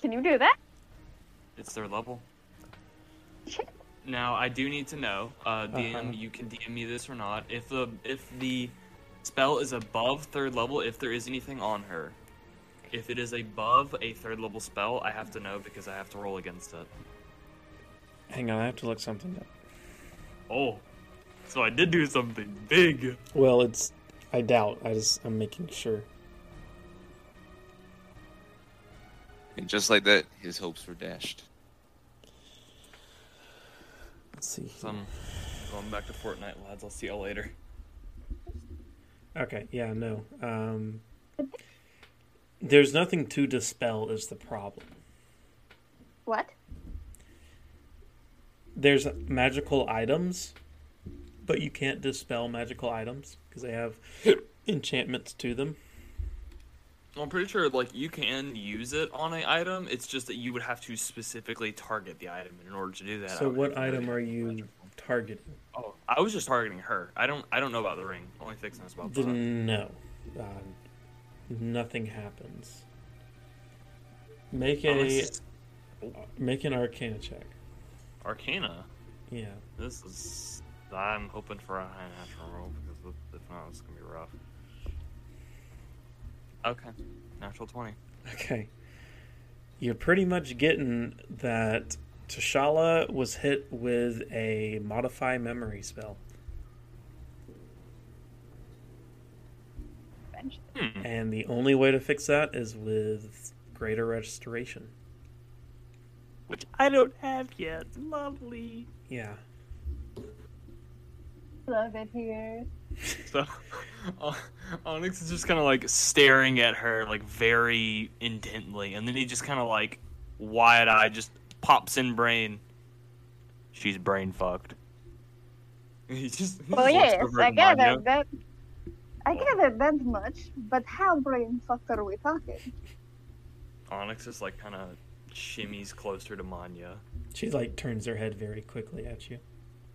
Can you do that? It's their level. Now I do need to know, uh, DM, Uh-huh. you can DM me this or not. If the if the spell is above third level, if there is anything on her, if it is above a third level spell, I have to know because I have to roll against it. Hang on, I have to look something up. Oh, so I did do something big. Well, it's. I doubt. I just. I'm making sure. And just like that, his hopes were dashed. Let's see. So I'm going back to Fortnite, lads. I'll see y'all later. Okay. Yeah. No. Um. There's nothing to dispel. Is the problem? What? There's magical items, but you can't dispel magical items because they have (coughs) enchantments to them. I'm pretty sure like you can use it on an item. It's just that you would have to specifically target the item in order to do that. So what item are you targeting? Oh, I was just targeting her. I don't. I don't know about the ring. Only Fix knows about. Then no, uh, nothing happens. Make a make an Arcana check. Arcana. Yeah, This is. I'm hoping for a high natural roll because if if not, it's gonna be rough. Okay, natural twenty. okay. You're pretty much getting that Tashala was hit with a modify memory spell, Hmm. and the only way to fix that is with greater restoration. Which I don't have yet. Lovely. Yeah. Love it here. (laughs) So, uh, Onyx is just kind of like staring at her like very intently, and then he just kind of like wide eye just pops in brain. She's brain fucked. (laughs) He just. he Well, just yes, I get it. That I get it that much, but how brain fucked are we talking? Onyx is like kind of shimmies closer to Manya. She like turns her head very quickly at you.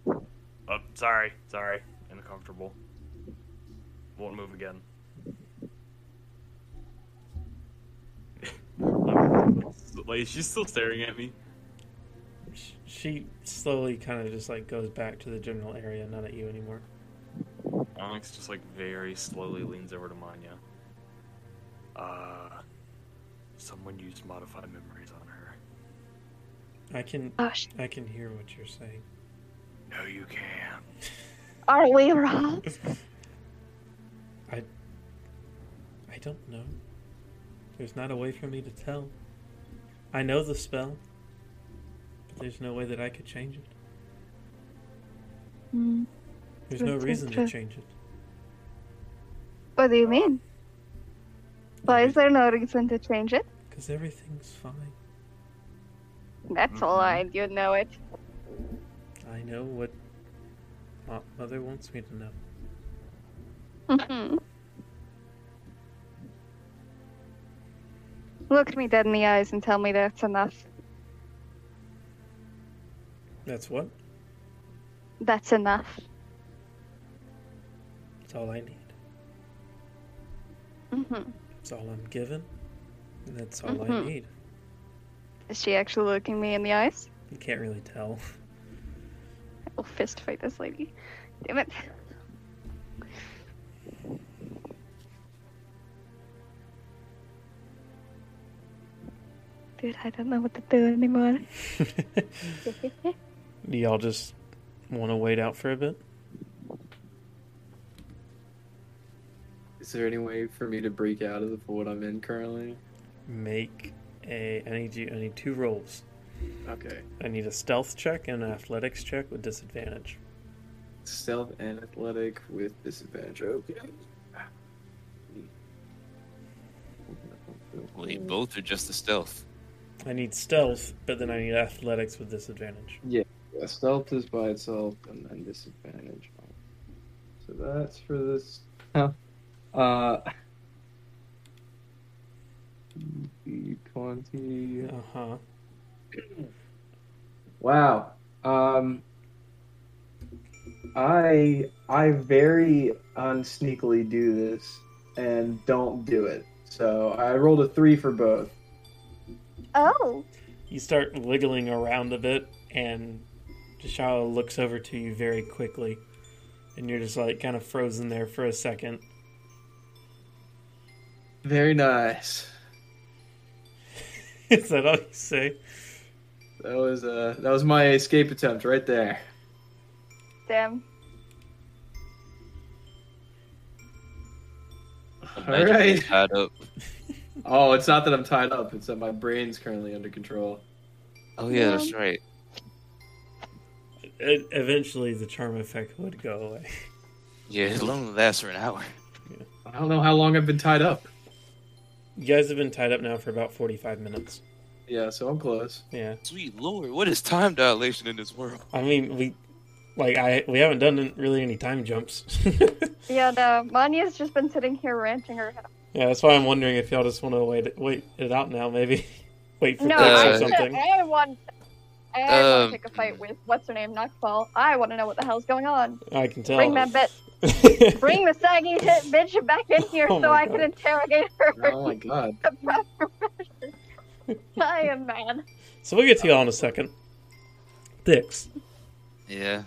Oh, sorry, sorry, uncomfortable. Won't move again. (laughs) like she's still staring at me. She slowly kind of just like goes back to the general area, not at you anymore. Onyx just like very slowly leans over to Manya. Uh, someone used modified memories on. I can Gosh, I can hear what you're saying. No, you can't. are we wrong? (laughs) I I don't know. There's not a way for me to tell. I know the spell, but there's no way that I could change it. Hmm. There's no reason true. to change it. What do you mean? Why is there no reason to change it? Because everything's fine. That's a lie. You know it. I know what Mo- Mother wants me to know. Mhm. Look me dead in the eyes and tell me that's enough. That's what? That's enough. That's all I need. hmm That's all I'm given. And that's all I Mhm. need. Is she actually looking me in the eyes? You can't really tell. I will fist fight this lady. Damn it. Dude, I don't know what to do anymore. (laughs) Do y'all just want to wait out for a bit? Is there any way for me to break out of the fort I'm in currently? Make a. I need you. I need two rolls. Okay. I need a stealth check and an athletics check with disadvantage. Stealth and athletic with disadvantage. Okay. Wait, both are just the stealth. I need stealth, but then I need athletics with disadvantage. Yeah, stealth is by itself and then disadvantage. So that's for this. Uh. Twenty. Uh huh. Wow. Um. I I very unsneakily do this and don't do it. So I rolled a three for both. Oh, You start wiggling around a bit, and Tashala looks over to you very quickly, and you're just like kind of frozen there for a second. Very nice. (laughs) Is that all you say? That was uh that was my escape attempt right there. Damn. All Imagine being right. tied up. (laughs) Oh, it's not that I'm tied up. It's that my brain's currently under control. Oh yeah, that's right. E- eventually, the charm effect would go away. Yeah, it only lasts for an hour. (laughs) I don't know how long I've been tied up. You guys have been tied up now for about 45 minutes. Yeah, so I'm close. Yeah. Sweet lord, what is time dilation in this world? I mean, we. Like, I we haven't done really any time jumps. (laughs) Yeah, no, Manya's just been sitting here ranting her head yeah, that's why I'm wondering if y'all just want to wait, it- wait it out now, maybe. (laughs) wait for No, Fix I, or something. I want. I want Um, to pick a fight with what's her name, Nightfall. I want to know what the hell's going on. I can tell. Bring that bitch, (laughs) bring the saggy hit bitch back in here Oh so my I God. can interrogate her. Oh my god. (laughs) the proper. I am mad. so we'll get to y'all in a second. Thix, Yeah.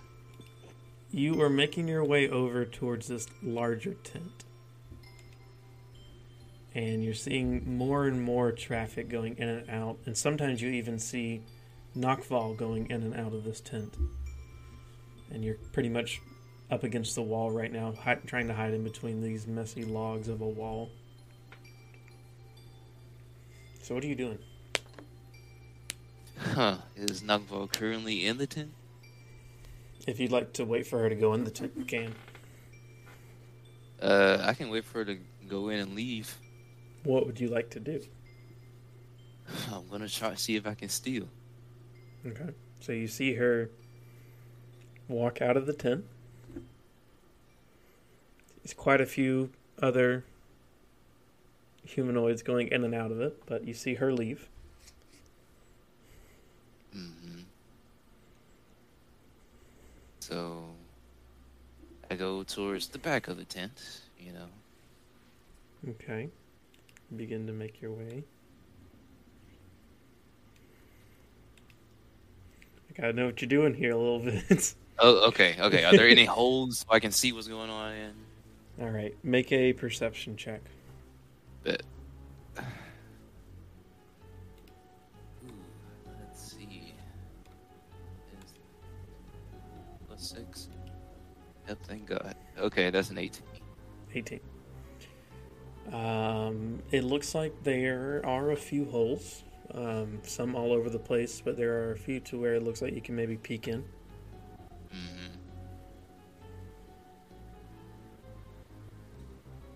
you are making your way over towards this larger tent. And you're seeing more and more traffic going in and out. And sometimes you even see Knockval going in and out of this tent. And you're pretty much up against the wall right now, hi- trying to hide in between these messy logs of a wall. So, what are you doing? Huh. Is Nagval currently in the tent? If you'd like to wait for her to go in the tent, you can. Uh, I can wait for her to go in and leave. What would you like to do? (sighs) I'm gonna try to see if I can steal. Okay. So you see her walk out of the tent. There's quite a few other humanoids going in and out of it, but you see her leave. hmm So I go towards the back of the tent. You know. Okay. Begin to make your way. I gotta know what you're doing here a little bit. (laughs) Oh, okay, okay. Are there any holes so I can see what's going on? In? All right. Make a perception check. Bet. Ooh, let's see. plus Six. Yep, thank God. Okay, that's an eighteen. 18. Um, it looks like there are a few holes, um, some all over the place, but there are a few to where it looks like you can maybe peek in. Mm-hmm.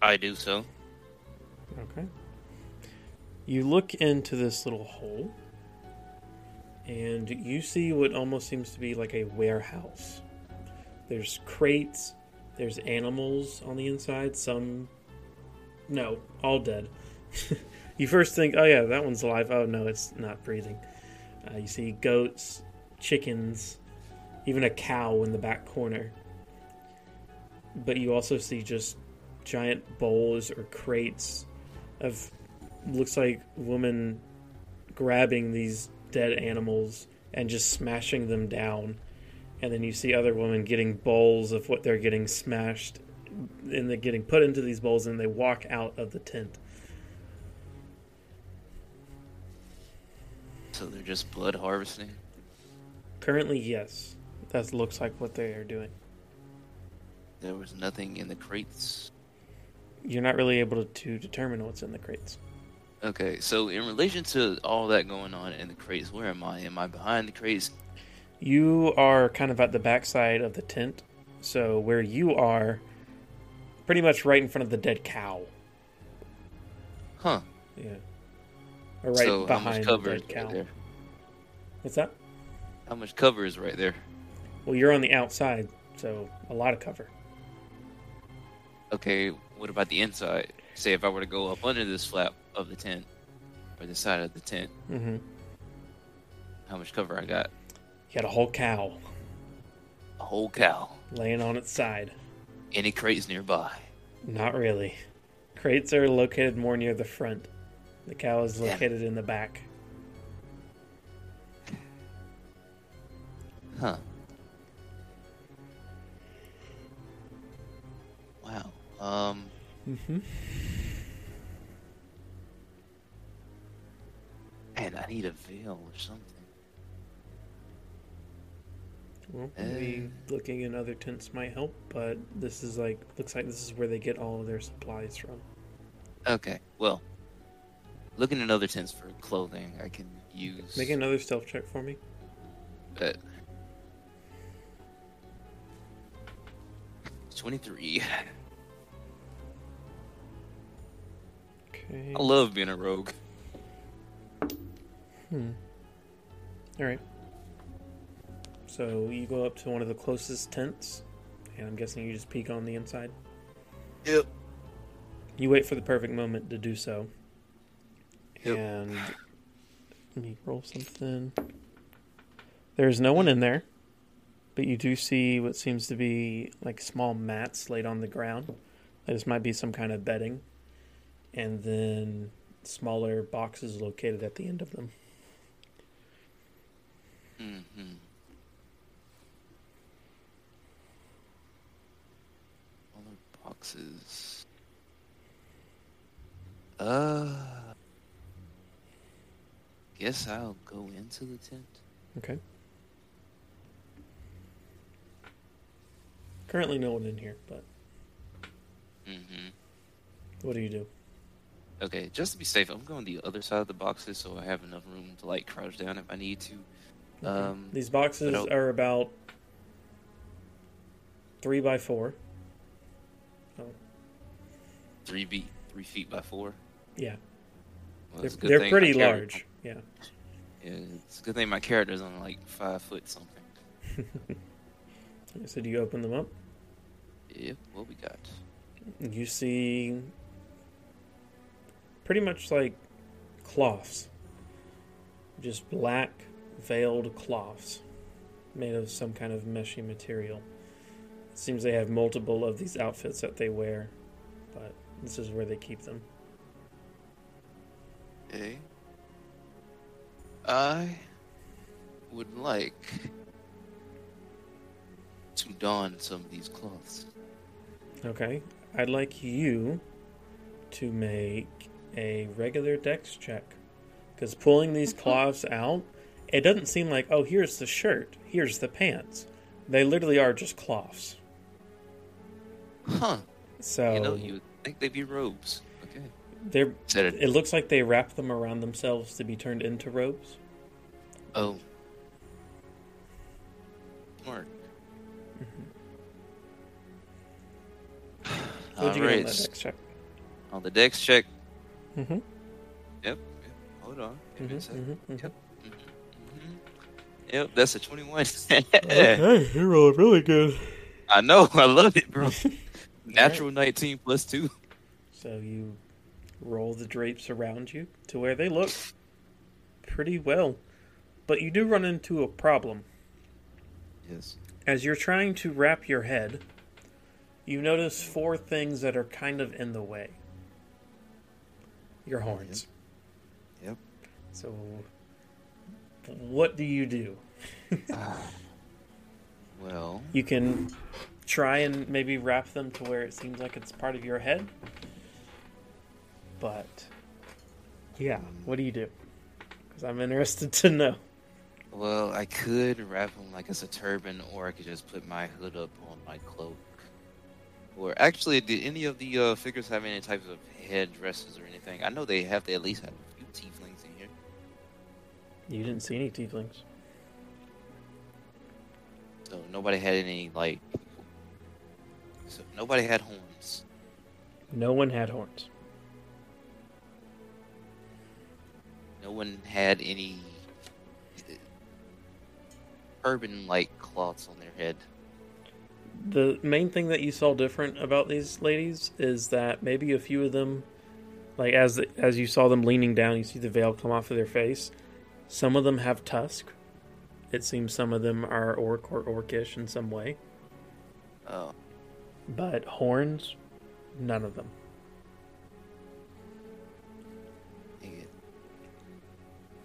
I do so. Okay. You look into this little hole, and you see what almost seems to be like a warehouse. There's crates, there's animals on the inside, some. No, all dead. (laughs) you first think, oh yeah, that one's alive. Oh no, it's not breathing. Uh, you see goats, chickens, even a cow in the back corner. But you also see just giant bowls or crates of looks like women grabbing these dead animals and just smashing them down and then you see other women getting bowls of what they're getting smashed and they're getting put into these bowls and they walk out of the tent So they're just blood harvesting. currently yes that looks like what they are doing There was nothing in the crates. you're not really able to determine what's in the crates Okay, so in relation to all that going on in the crates, where am I? Am I behind the crates? You are kind of at the backside of the tent, so where you are, pretty much right in front of the dead cow. Huh. Yeah. Or right so how much behind the cover is right cow. there? What's that? How much cover is right there? Well, you're on the outside, so a lot of cover. Okay, what about the inside? Say if I were to go up under this flap of the tent, or the side of the tent, Mm-hmm. how much cover I got? You got a whole cow A whole cow. laying on its side. Any crates nearby? Not really. Crates are located more near the front. The cow is Yeah. located in the back. Huh. Wow. Um. Mm-hmm. Man, I need a veil or something. Well, maybe looking in other tents might help, but this is like looks like this is where they get all of their supplies from. Okay, well, looking in other tents for clothing, I can use. Make another stealth check for me. uh, 23. Okay. I love being a rogue. Hmm. All right. So you go up to one of the closest tents, and I'm guessing you just peek on the inside. Yep. You wait for the perfect moment to do so. Yep. And let me roll something. There's no one in there, but you do see what seems to be like small mats laid on the ground. This might be some kind of bedding, and then smaller boxes located at the end of them. Mm-hmm. Other boxes. Uh. Guess I'll go into the tent. Okay. Currently, no one in here, but Mm-hmm. what do you do? Okay, just to be safe, I'm going the other side of the boxes so I have enough room to like crouch down if I need to. Um, These boxes are about three by four. three feet, three feet by four. Yeah, Well, they're, it's a good they're pretty large. Yeah. Yeah, it's a good thing my character's only like five foot something. (laughs) So do you open them up? Yep, what we got? You see pretty much like cloths, just black veiled cloths made of some kind of meshy material. It seems they have multiple of these outfits that they wear, but this is where they keep them. Okay. I would like to don some of these cloths. Okay, I'd like you to make a regular dex check. Because pulling these cloths out, it doesn't seem like, oh, here's the shirt, here's the pants. They literally are just cloths. Huh. So You know, you would think they'd be robes. Okay. they're. Said it. It looks like they wrap them around themselves to be turned into robes. Oh. Smart. What'd you get on Alright, dex check? On the dex check. Mm-hmm. Yep. yep. Hold on. Give Mm-hmm, mm-hmm, Yep. Mhm. Yep, that's a 21. (laughs) Okay, you rolled really good. I know, I love it, bro. (laughs) Natural 19 plus 2. So you roll the drapes around you to where they look pretty well. But you do run into a problem. Yes. As you're trying to wrap your head, you notice four things that are kind of in the way. Your horns. Yep. So, what do you do? Ah. Well, You can try and maybe wrap them to where it seems like it's part of your head. But, yeah, what do you do? Because I'm interested to know. well, I could wrap them like it's a turban, or I could just put my hood up on my cloak. Or actually, did any of the uh, figures have any types of head dresses or anything? I know they have to at least have a few tieflings in here. You didn't see any tieflings. So nobody had any like. So nobody had horns. No one had horns. No one had any turban-like cloths on their head. The main thing that you saw different about these ladies is that maybe a few of them, like as as you saw them leaning down, you see the veil come off of their face. Some of them have tusk. It seems some of them are orc or orcish in some way, Oh, but horns, none of them.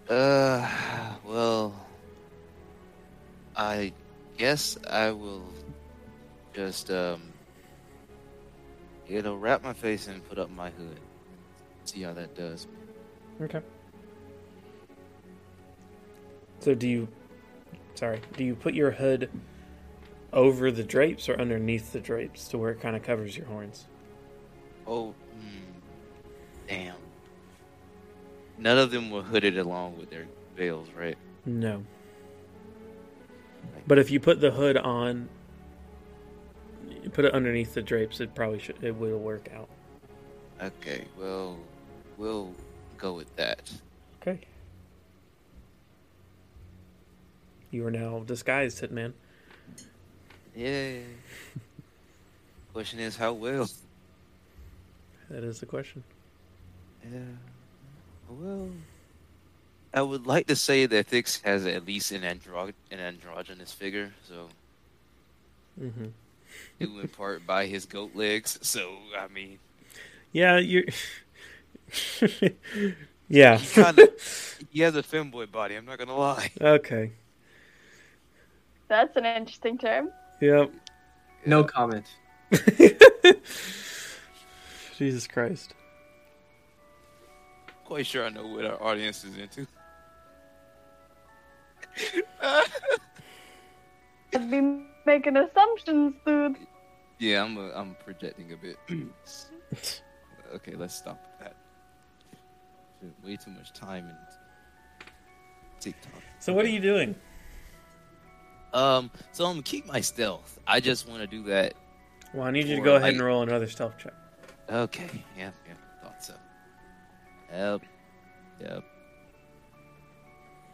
Uh, well, I guess I will just um, you know, wrap my face and put up my hood. See how that does. Okay. So do you sorry, do you put your hood over the drapes or underneath the drapes to where it kind of covers your horns. Oh, hmm. damn. None of them were hooded along with their veils, right? No. But if you put the hood on, you put it underneath the drapes, it probably should. It will work out. Okay, well, we'll go with that. Okay. You are now disguised, Hitman. Yeah. (laughs) Question is, how well? That is the question. Yeah. Well, I would like to say that Thix has at least an andro- an androgynous figure, so mm-hmm. due in part by his goat legs. So I mean, Yeah, you're. (laughs) yeah. he kind of he has a femboy body. I'm not gonna lie. okay. That's an interesting term. Yep. No comment. (laughs) Jesus Christ. Quite sure I know what our audience is into. I'd (laughs) be making assumptions, dude. yeah, I'm a, I'm projecting a bit. (clears throat) okay, let's stop that. Way too much time in TikTok. So what are you doing? Um, so I'm gonna keep my stealth. I just want to do that. Well, I need you to go ahead like- and roll another stealth check. Okay, yeah, yeah, thought so. Yep, yep.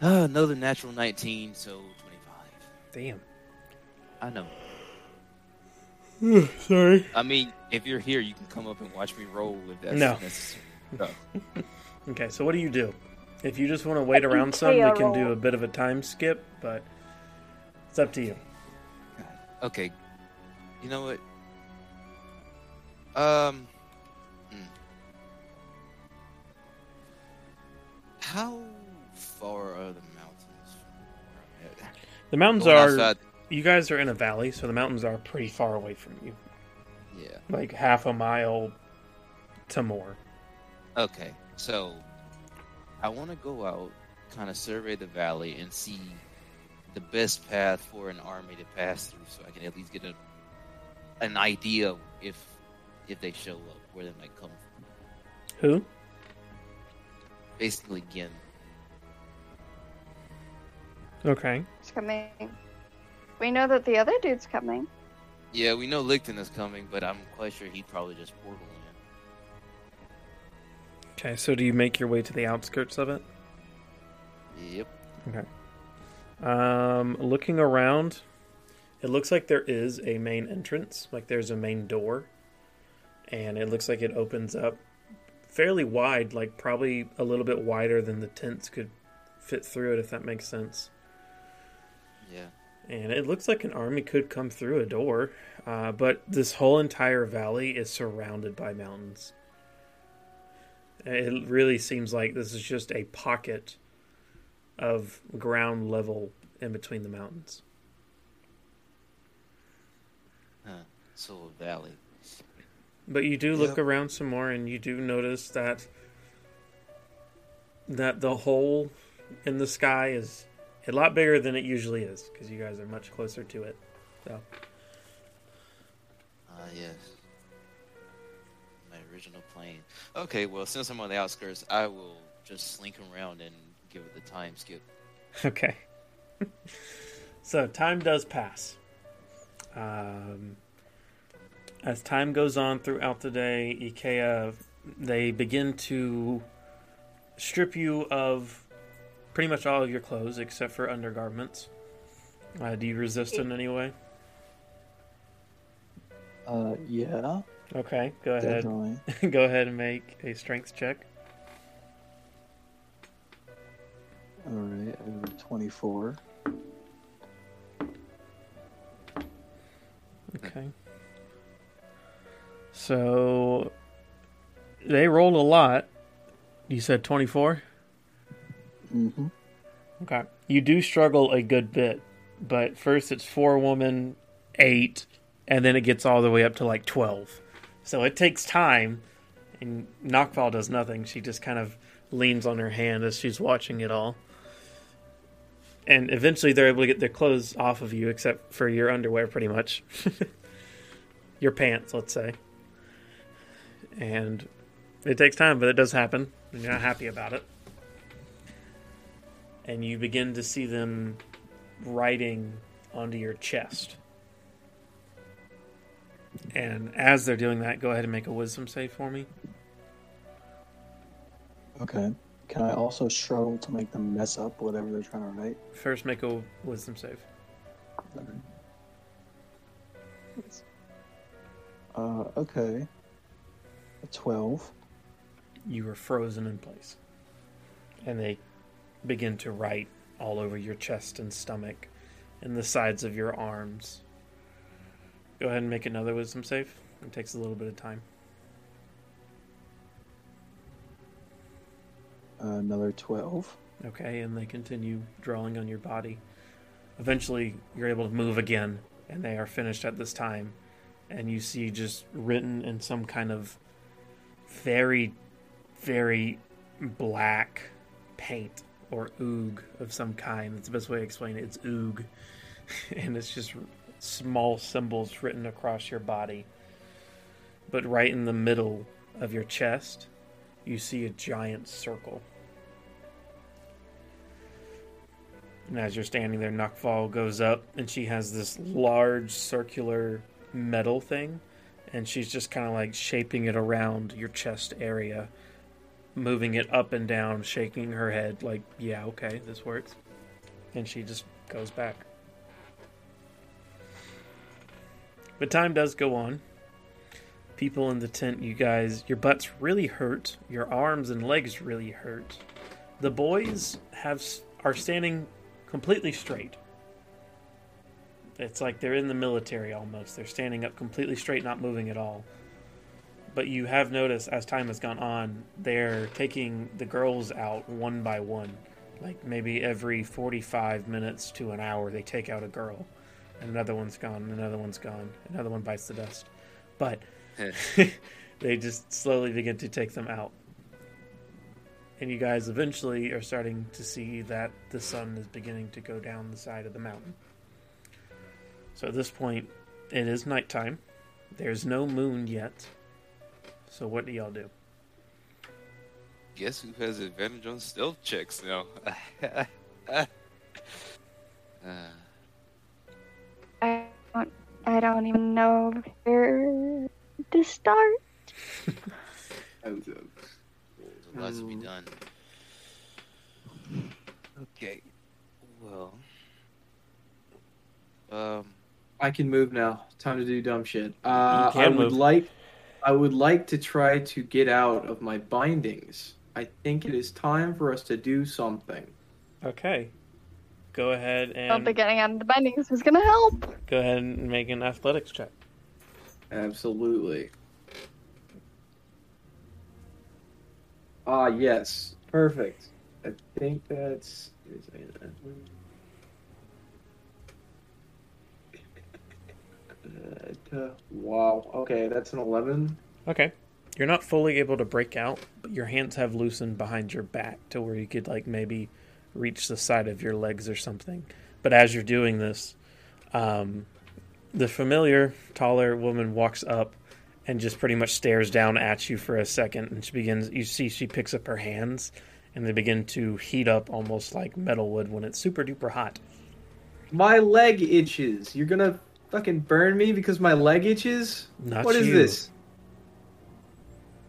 Uh, another natural 19, so 25. Damn. I know. (sighs) Sorry. I mean, if you're here, you can come up and watch me roll if that's No. necessary. No. (laughs) Okay, so what do you do? If you just want to wait I around some, we KO can do a bit of a time skip, but it's up to you. Okay. You know what? Um. How far are the mountains The mountains Going are. outside- You guys are in a valley, so the mountains are pretty far away from you. Yeah. Like half a mile to more. Okay. So, I want to go out, kind of survey the valley, and see the best path for an army to pass through, so I can at least get a an idea if if they show up, where they might come from. Who? Basically, again, Okay. It's coming. We know that the other dude's coming. Yeah, we know Licton is coming, but I'm quite sure he probably just portal in. Okay, so do you make your way to the outskirts of it? Yep. Okay. Um, looking around, it looks like there is a main entrance, like there's a main door, and it looks like it opens up fairly wide, like probably a little bit wider than the tents could fit through it, if that makes sense. Yeah. And it looks like an army could come through a door, uh, but this whole entire valley is surrounded by mountains. It really seems like this is just a pocket of ground level in between the mountains. Huh. So a valley. But you do look Yep. around some more, and you do notice that that the hole in the sky is a lot bigger than it usually is because you guys are much closer to it. So Ah, yes. My original plane. Okay, well, since I'm on the outskirts, I will just slink around and give it the time skip. Okay. (laughs) so time does pass. Um, as time goes on throughout the day, I'kea they begin to strip you of pretty much all of your clothes except for undergarments. Uh, do you resist in any way? Uh, yeah, Okay, go ahead. definitely. (laughs) go ahead and make a strength check. All right, a 24. Okay. So they rolled a lot. You said 24? Mm-hmm. Okay. You do struggle a good bit, but first it's four woman, eight, and then it gets all the way up to like 12. So it takes time, and Knockfall does nothing. She just kind of leans on her hand as she's watching it all. and eventually they're able to get their clothes off of you, except for your underwear, pretty much. (laughs) your pants, let's say. And it takes time, but it does happen, and you're not happy about it. And you begin to see them writing onto your chest. And as they're doing that, go ahead and make a wisdom save for me. Okay. Can I also struggle to make them mess up whatever they're trying to write? First, make a wisdom save. Uh, okay. A 12. You are frozen in place. And they begin to write all over your chest and stomach and the sides of your arms. Go ahead and make another wisdom save. It takes a little bit of time. Another 12. Okay, and they continue drawing on your body. Eventually, you're able to move again, and they are finished at this time. And you see just written in some kind of very, very black paint or oog of some kind. That's the best way to explain it. It's oog. (laughs) and it's just small symbols written across your body. But right in the middle of your chest, you see a giant circle. And as you're standing there, Nukval goes up and she has this large circular metal thing. And she's just kind of like shaping it around your chest area, moving it up and down, shaking her head, like, yeah, okay, this works. And she just goes back. But time does go on. People in the tent, you guys, your butts really hurt. Your arms and legs really hurt. The boys have are standing completely straight. It's like they're in the military almost. They're standing up completely straight, not moving at all. But you have noticed as time has gone on, they're taking the girls out one by one. Like maybe every 45 minutes to an hour, they take out a girl. And another one's gone, another one's gone. Another one bites the dust. But (laughs) they just slowly begin to take them out. And you guys eventually are starting to see that the sun is beginning to go down the side of the mountain. So at this point, it is nighttime. There's no moon yet. So what do y'all do? Guess who has advantage on stealth checks now? (laughs) uh, I don't, I don't even know where to start. (laughs) there's a lot to be Um, done. Okay. Well. Um. I can move now. Time to do dumb shit. Uh, can I would move. like, I would like to try to get out of my bindings. I think it is time for us to do something. Okay. Go ahead I don't and think getting out of the bindings is gonna help. go ahead and make an athletics check. Absolutely. Ah, yes. Perfect. I think that's. Wow. Okay, that's an 11. Okay. You're not fully able to break out, but your hands have loosened behind your back to where you could like maybe reach the side of your legs or something. But as you're doing this, um, the familiar taller woman walks up and just pretty much stares down at you for a second, and she begins. You see, she picks up her hands, and they begin to heat up almost like metal wood when it's super duper hot. My leg itches. You're gonna fucking burn me because my leg itches? Not What is you. this?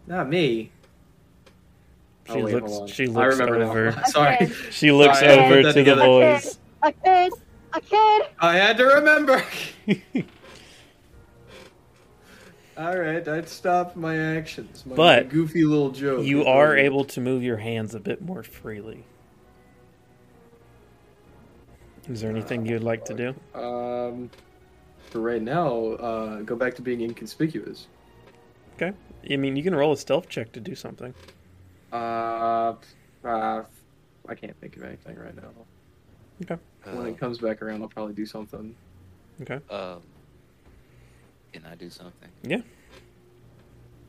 Not me. She Oh, wait, looks. She I looks remember now. over. Sorry. She looks Sorry, over to the boys. A kid, a kid. I had to remember. (laughs) All right, I'd stop my actions. My But goofy little joke. You are able to move your hands a bit more freely. Is there anything you'd like to do? Um, for right now, uh, go back to being inconspicuous. Okay. I mean, you can roll a stealth check to do something. Uh, uh, I can't think of anything right now. Okay. When it comes back around, I'll probably do something. Okay. Um, can I do something? Yeah.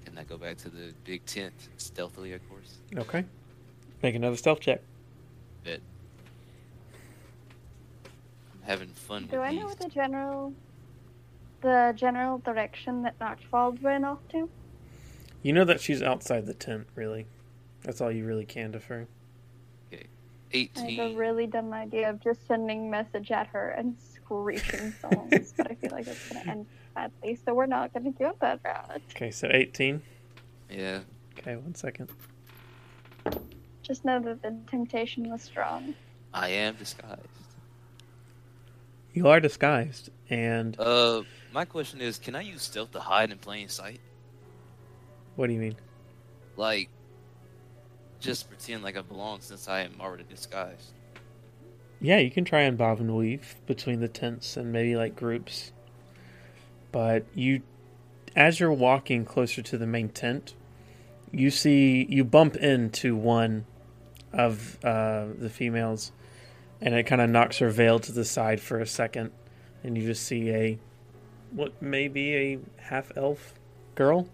Can I go back to the big tent stealthily, of course? Okay. Make another stealth check. That having fun Do with I these. know what the general, the general direction that Noctwald ran off to? You know that she's outside the tent, really. That's all you really can defer. I have a really dumb idea of just sending message at her and screeching songs, but I feel like it's gonna end badly, so we're not gonna go that route. Okay, so 18. Yeah. Okay, one second. Just know that the temptation was strong. I am disguised. You are disguised, and Uh, my question is, can I use stealth to hide in plain sight? what do you mean? Like, just pretend like I belong since I am already disguised. Yeah, you can try and bob and weave between the tents and maybe like groups. But you, as you're walking closer to the main tent, you see you bump into one of uh, the females, and it kind of knocks her veil to the side for a second, and you just see a what may be a half elf girl,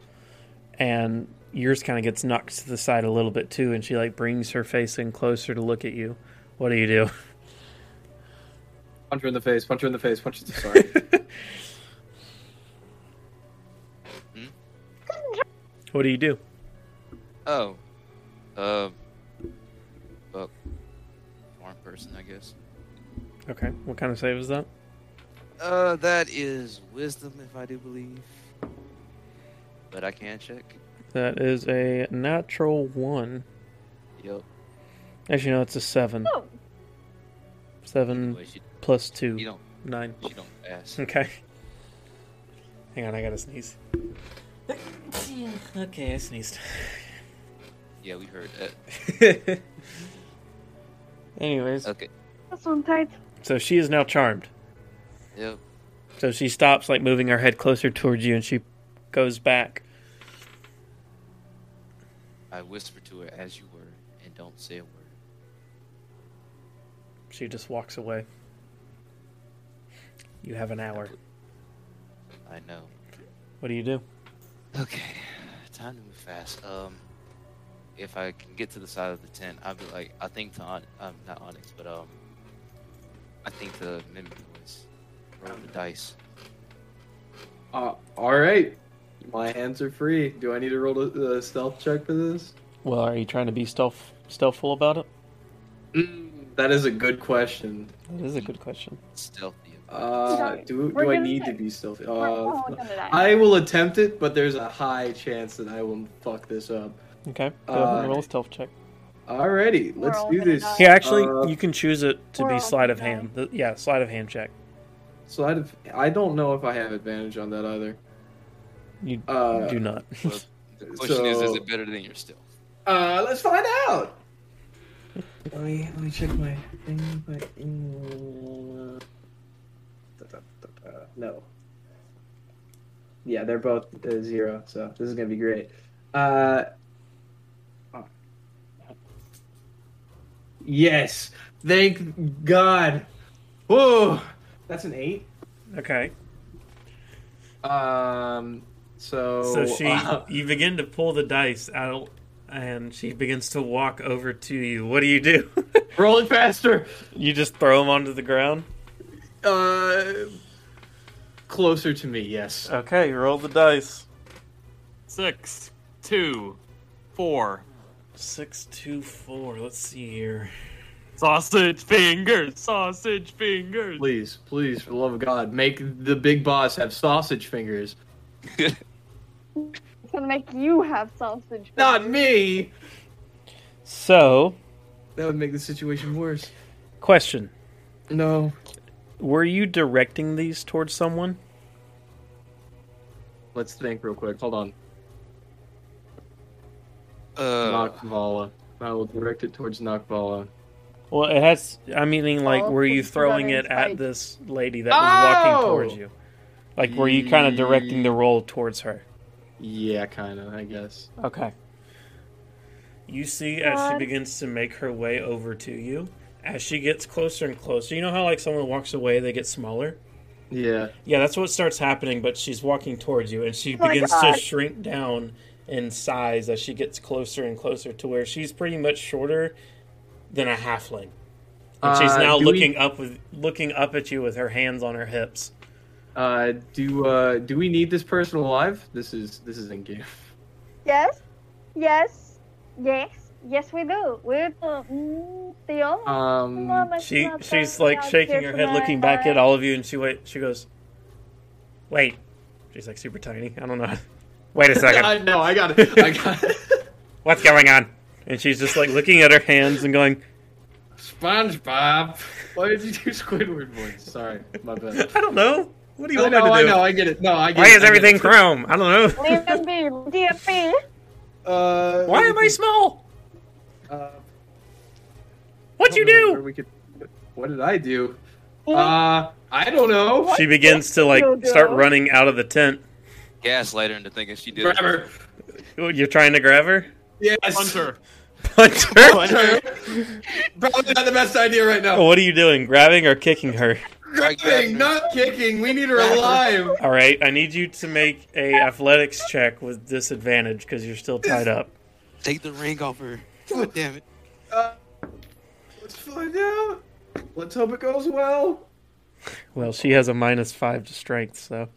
and yours kind of gets knocked to the side a little bit too, and she like brings her face in closer to look at you. What do you do? Punch her in the face. Punch her in the face. Punch her. Sorry. (laughs) What do you do? Oh. Uh. Well, farm person, I guess. Okay, what kind of save is that? Uh, that is wisdom, if I do believe. But I can check. That is a natural one. Yep. Actually, no, it's a seven. Oh, Seven Anyway, she, plus you two, don't. nine. She don't ask. Okay. Hang on, I gotta sneeze. (laughs) Okay, I sneezed. Yeah, we heard that. (laughs) Anyways, Okay. this one tight. so she is now charmed. Yep. So she stops, like moving her head closer towards you, and she goes back. I whisper to her as you were, and don't say a word. She just walks away. You have an hour. I know. What do you do? Okay, time to move fast. Um, if I can get to the side of the tent, I'll be like, I think to on, um, not Onyx, but um, I think the mimic voice. Roll the dice. uh, all right. My hands are free. Do I need to roll a, a stealth check for this? Well, are you trying to be stealth stealthful about it? Mm, that is a good question. That is a good question. Stealthy. Uh, do We're do I need say- to be stealthy? Uh. I will attempt it, but there's a high chance that I will fuck this up. Okay, go ahead and Uh, roll a stealth check. Alrighty, We're let's do this. die. Yeah, actually, Uh, you can choose it to we're be all sleight of gonna hand. The- yeah, sleight of hand check. So I, I don't know if I have advantage on that either. You Uh, do not. (laughs) Well, the question is, is it better than your still? Uh, let's find out. Let me let me check my thing. My, uh, da, da, da, da, no. Yeah, they're both uh, zero, so this is gonna be great. Uh, oh. yes, thank God. Whoa, that's an eight. Okay. Um, so So she, uh, (laughs) you begin to pull the dice out, and she begins to walk over to you. What do you do? (laughs) rolling faster. you just throw them onto the ground. Uh, closer to me, yes. Okay, roll the dice. Six, two, four. Six, two, four. Let's see here. Sausage fingers, sausage fingers. Please, please, for the love of God, make the big boss have sausage fingers. It's gonna make you have sausage. Not me. So, That would make the situation worse. question: No. Were you directing these towards someone? Let's think real quick. Hold on. Uh, Nakvala. I will direct it towards Nakvala. Well, it has. I mean, like, Oh, were you throwing it at this lady that was walking Oh! towards you? Like, were you kind of directing the roll towards her? Yeah, kind of, I guess. Okay. You see as she begins to make her way over to you, as she gets closer and closer. You know how, like, someone walks away, they get smaller? Yeah. Yeah, that's what starts happening, but she's walking towards you, and she Oh begins to shrink down in size as she gets closer and closer to where she's pretty much shorter than a halfling. And she's Uh, now we- looking up with looking up at you with her hands on her hips. Uh, do uh, do we need this person alive? This is this is in game. Yes, yes, yes, yes, we do. We do. Mm, the only Um, She she's like shaking her head, looking back at all of you, and she wait. She goes, "Wait." She's like super tiny. I don't know. (laughs) Wait a second. (laughs) I know. I got it. I got it. (laughs) What's going on? And she's just like looking at her hands and going, SpongeBob. Why did you do Squidward voice? Sorry, my bad. (laughs) "I don't know. What do you I want me know. to I do? know. I get it. No, I get it. Why is everything it. chrome? I don't know. Leave them be. DFP. Uh, Why am I small? Uh, What'd you don't know where do?" We could, what did I do? Uh, I don't know. She begins to like start running out of the tent. Gaslight her into thinking she did. Grab her. You're trying to grab her? Yes. Hunter. Punch her? Hunter. (laughs) Probably not the best idea right now. What are you doing? Grabbing or kicking her? Grabbing, not kicking. We need her alive. All right, I need you to make a athletics check with disadvantage because you're still tied up. Take the ring off her. God damn it. Uh, let's find out. Let's hope it goes well. Well, she has a minus five to strength, so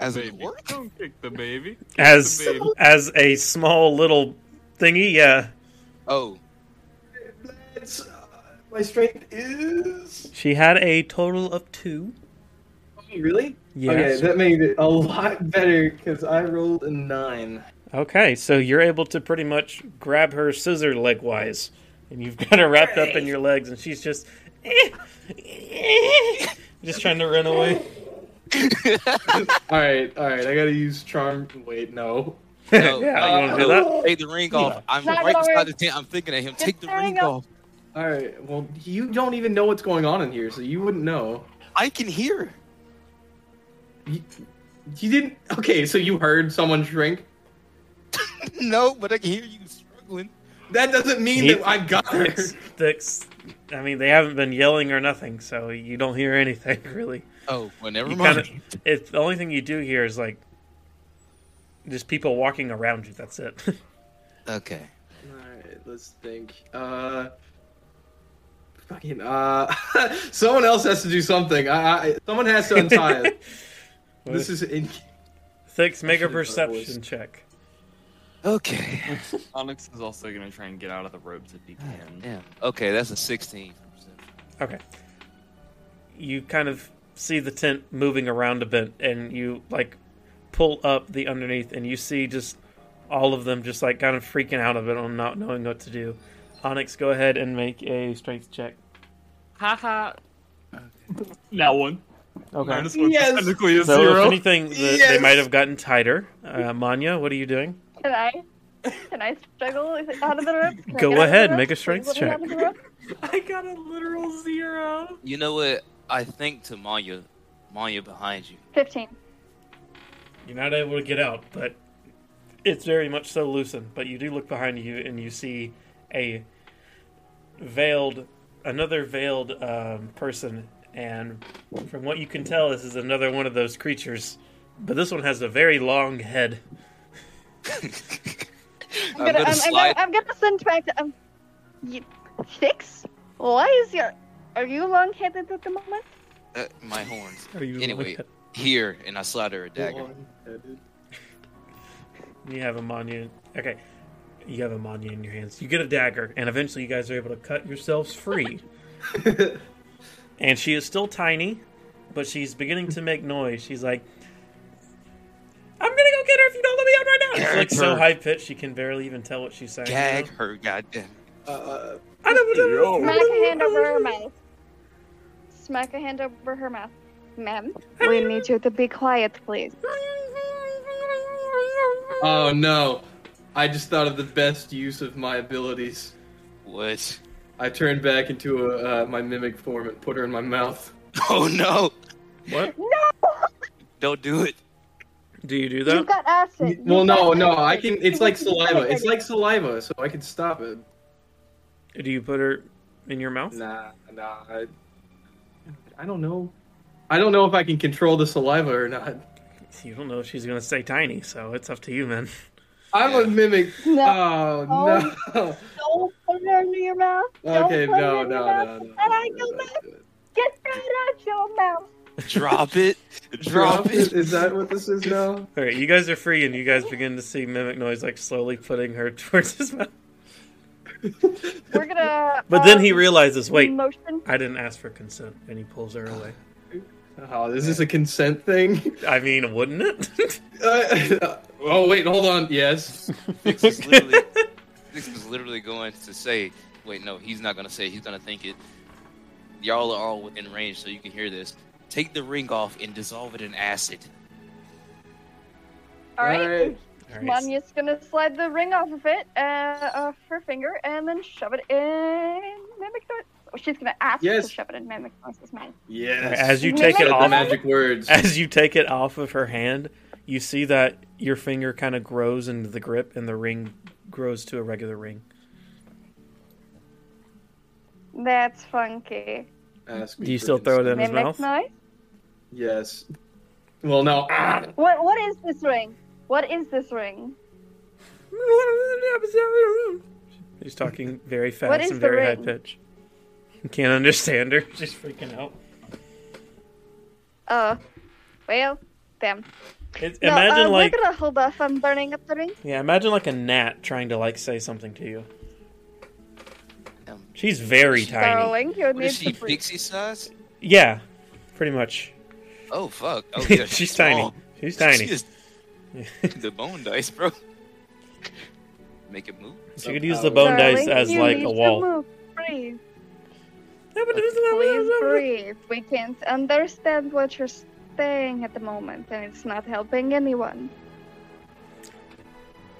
As the in Don't kick the baby. Kick as the baby. as a small little thingy, yeah, Oh, Let's, uh, my strength is. she had a total of two. Oh, really? Yes. Okay, that made it a lot (laughs) better because I rolled a nine. Okay, so you're able to pretty much grab her scissor leg wise, and you've got her wrapped up in your legs, and she's just (laughs) just trying to run away. (laughs) All right, all right. I gotta use charm. Wait, no. No. (laughs) yeah, uh, you want to do that? (laughs) Take the ring off. I'm Not right beside the tent. I'm thinking at him. Just Take the ring up. off. All right. Well, you don't even know what's going on in here, so you wouldn't know. I can hear. You, you didn't. Okay, so you heard someone shrink. (laughs) no, but I can hear you struggling. That doesn't mean He- that I got her. Thix. I mean, they haven't been yelling or nothing, so you don't hear anything really. Oh, well, never You mind. kinda- It's the only thing you do hear is like just people walking around you. That's it. (laughs) Okay. All right, let's think. Uh, fucking. Uh, (laughs) someone else has to do something. I, I someone has to untie it. (laughs) This is in. Thix. Make a perception check. Okay. Onyx is also gonna try and get out of the ropes if he can. Damn. Okay, that's a 16. Okay. You kind of see the tent moving around a bit, and you like pull up the underneath, and you see just all of them just like kind of freaking out of it on not knowing what to do. Onyx, go ahead and make a strength check. Haha. Now one. Okay. Minus one Yes. technically a so zero. if anything, the, they might have gotten tighter. Uh, Manya, what are you doing? Can I? Can I struggle out of the rope? Can Go get out of the ahead, make a strength check. out of the rope? (laughs) I got a literal zero. You know what? I think to Manya, Manya behind you. Fifteen. You're not able to get out, but it's very much so loosened. But you do look behind you, and you see a veiled, another veiled um, person. And from what you can tell, this is another one of those creatures. But this one has a very long head. I'm I'm gonna, gonna I'm, I'm slide. gonna, I'm gonna send back. To, um, you, Thix? Why is your? Are you long-headed at the moment? Uh, my horns. Are you Anyway, here, and I slide her a dagger. You have a Manya. Okay. You have a Manya in your hands. You get a dagger, and eventually you guys are able to cut yourselves free. (laughs) and she is still tiny, but she's beginning to make noise. She's like, I'm gonna go get her if you don't let me out right now. It's like so high pitched, she can barely even tell what she's saying. you Gag know? her, goddamn. Uh, I don't know. Smack a hand over her mouth. Smack a hand over her mouth. Ma'am, we need you to be quiet, please. oh no! I just thought of the best use of my abilities. What? I turned back into a, uh, my mimic form and put her in my mouth. (laughs) Oh no! What? No! Don't do it. Do you do that? You've that? got acid. Well, You've no, got no, acid. I can. It's like saliva. It's like saliva, so I can stop it. Do you put her in your mouth? Nah, nah. I, I don't know. I don't know if I can control the saliva or not. You don't know if she's gonna stay tiny, so it's up to you, man. I'm a mimic. No. Oh no! No, put it in your mouth. Don't Okay, put it no, in no, your no, mouth. no. And I go back. Get that out your mouth. Drop it. (laughs) Drop Drop it. it. Is that what this is now? All right, you guys are free, and you guys begin to see Mimic Noise like slowly putting her (laughs) towards his mouth. We're gonna. But then um, he realizes, wait, Motion. I didn't ask for consent, and he pulls her away. Oh, this is this a consent thing? I mean, wouldn't it? (laughs) Uh, (laughs) oh wait, hold on. Yes. Thix is literally, Thix is literally going to say, wait, no, he's not gonna say. it, He's gonna think it. Y'all are all within range, so you can hear this. Take the ring off and dissolve it in acid. All right. Alright. All right, Manya's gonna slide the ring off of it, uh, off her finger, and then shove it in Mimic Noise. She's gonna ask Yes. to shove it in Mimic Noise's mouth. Yes. As you Mimic take it off, magic words. (laughs) as you take it off of her hand, you see that your finger kind of grows into the grip, and the ring grows to a regular ring. That's funky. Ask me Do you still throw it in his mouth? Noise. Yes. Well, no. Ah! What? What is this ring? What is this ring? He's talking very fast and very high pitch. (laughs) Can't understand her. She's freaking out. Uh, well, damn. It's, No, imagine uh, like we're gonna hold off on burning up the ring. yeah, imagine like a gnat trying to like say something to you. Um, She's very tiny. Darling, you what need is she, to pixie size? Yeah, pretty much. Oh fuck! Oh (laughs) yeah, She's tiny. She's tiny. She is (laughs) the bone dice, bro. Make it move. She could use the bone dice as like need a to wall. move. Breathe. Please breathe. We can't understand what you're saying at the moment, and it's not helping anyone.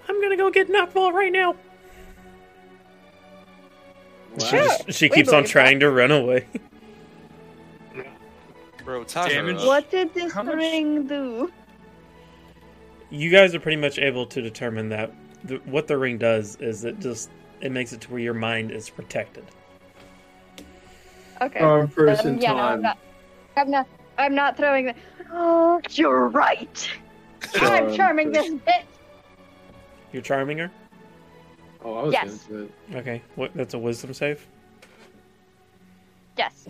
I'm gonna go get Knockball right now. She, just- she keeps on believe trying to run away. (laughs) Bro, Damage. What did this How much- ring do? You guys are pretty much able to determine that the, what the ring does is it just it makes it to where your mind is protected. Okay. Our first then, in yeah, no, I'm not. I'm not. I'm not throwing the. Oh, you're right. I'm Um, charming this first- bitch. You're charming her. Oh, I was Yes. gonna. Okay, what? That's a wisdom save. Yes.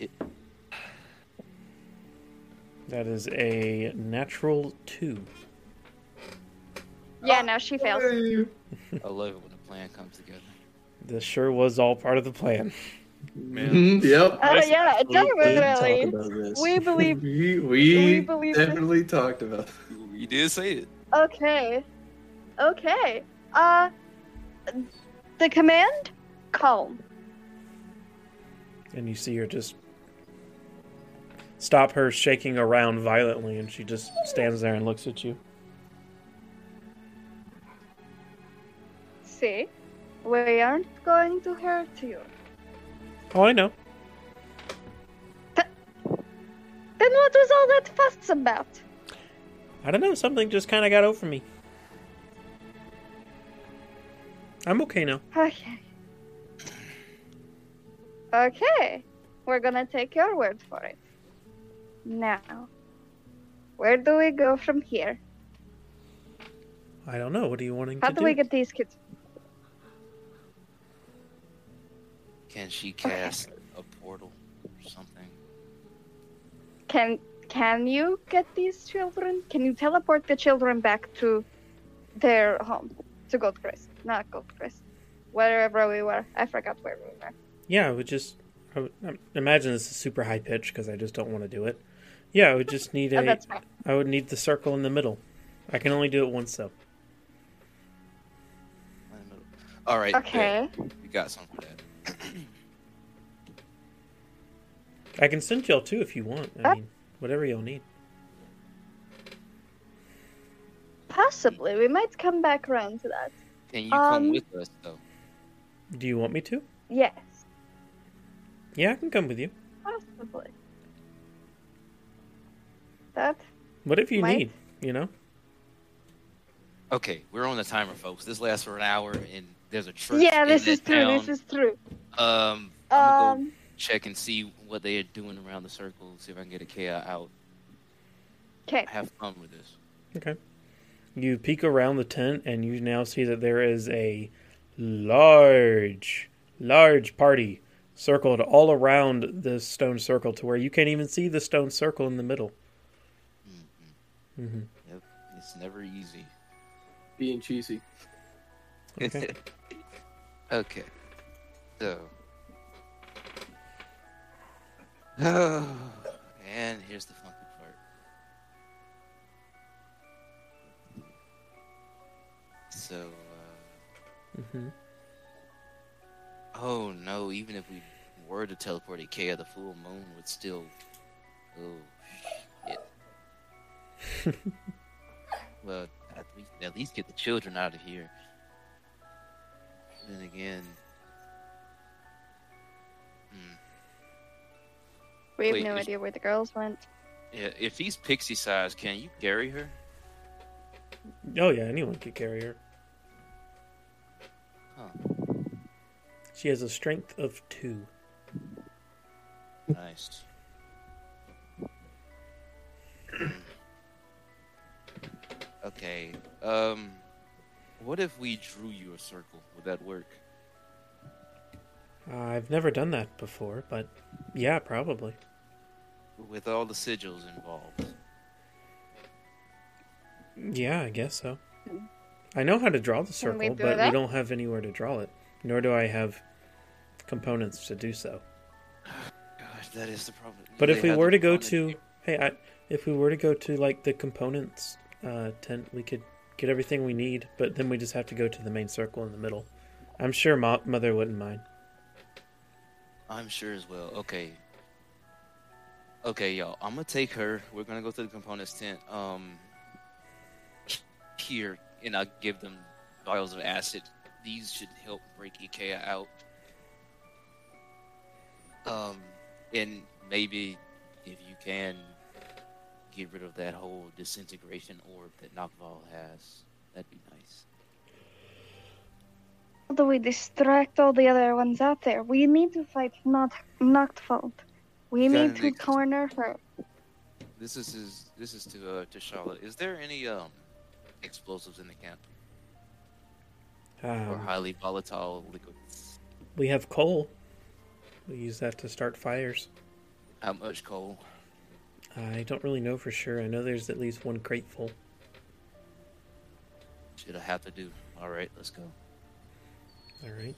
That is a natural two. Yeah. No, she fails. I love it when a plan comes together. This sure was all part of the plan. (laughs) Mhm, Yep. Oh yeah, We talk definitely. about this. We believe. (laughs) We, We we, believe this. definitely talked about. You did say it. Okay. Okay. Uh, the command, calm. And you see her just stop her shaking around violently, and she just stands there and looks at you. See, we aren't going to hurt you. Oh, I know. Then what was all that fuss about? I don't know. Something just kind of got over me. I'm okay now. Okay. Okay. We're gonna take your word for it. Now, where do we go from here? I don't know. What are you wanting to do How do? we get these kids? Can she cast a portal or something? Can can you get these children? Can you teleport the children back to their home? To Goldcrest. Not Goldcrest. Wherever we were. I forgot where we were. Yeah, I would just I would, I imagine this is super high pitch because I just don't want to do it. Yeah, I would just need Oh, a. that's fine. I would need the circle in the middle. I can only do it once though. All right. Okay. bet. We got something for that. I can send y'all too if you want. I mean, whatever y'all need. Possibly. We might come back around to that. Can you come Um, with us though? Do you want me to? Yes. Yeah, I can come with you. Possibly. That Whatever you Might. need, you know. Okay, we're on the timer, folks. This lasts for an hour, and there's a church. Yeah, in this that is true. town. This is true. Um, I'm gonna go Um check and see what they are doing around the circle. See if I can get I'kea out. okay. Have fun with this. Okay. You peek around the tent and you now see that there is a large, large party circled all around the stone circle to where you can't even see the stone circle in the middle. Mm-hmm. Yep, it's never easy. Being cheesy. Okay. (laughs) okay. So. (sighs) and here's the funky part. So, uh, hmm oh no, even if we were to teleport I'kea, the full moon would still. Oh, shit. (laughs) well, at least, at least get the children out of here. Then again. We have Wait, no is- idea where the girls went. Yeah, if he's pixie size, can you carry her? Oh yeah, anyone could carry her. Huh. She has a strength of two. Nice. (clears throat) okay. Um, what if we drew you a circle? Would that work? I've never done that before, but yeah, probably. With all the sigils involved. Yeah, I guess so. I know how to draw the Can we circle, do but we don't have anywhere to draw it. Nor do I have components to do so. Gosh, that is the problem. But They if we were to go component to, hey, I, if we were to go to like the components uh, tent, we could get everything we need. But then we just have to go to the main circle in the middle. I'm sure Mo- Mother wouldn't mind. I'm sure as well. Okay. Okay, y'all. I'm gonna take her. We're gonna go to the components tent. Um, here, and I'll give them vials of acid. These should help break I'kea out. Um, and maybe if you can get rid of that whole disintegration orb that Nocval has, that'd be nice. How do we distract all the other ones out there? We need to fight not Noctfold. We You need gotta corner her. This is his, this is to uh, to Charlotte. Is there any um explosives in the camp or Um, highly volatile liquids? we have coal. We use that to start fires. How much coal? I don't really know for sure. I know there's at least one crate full. Should I have to do? All right, let's go. All right.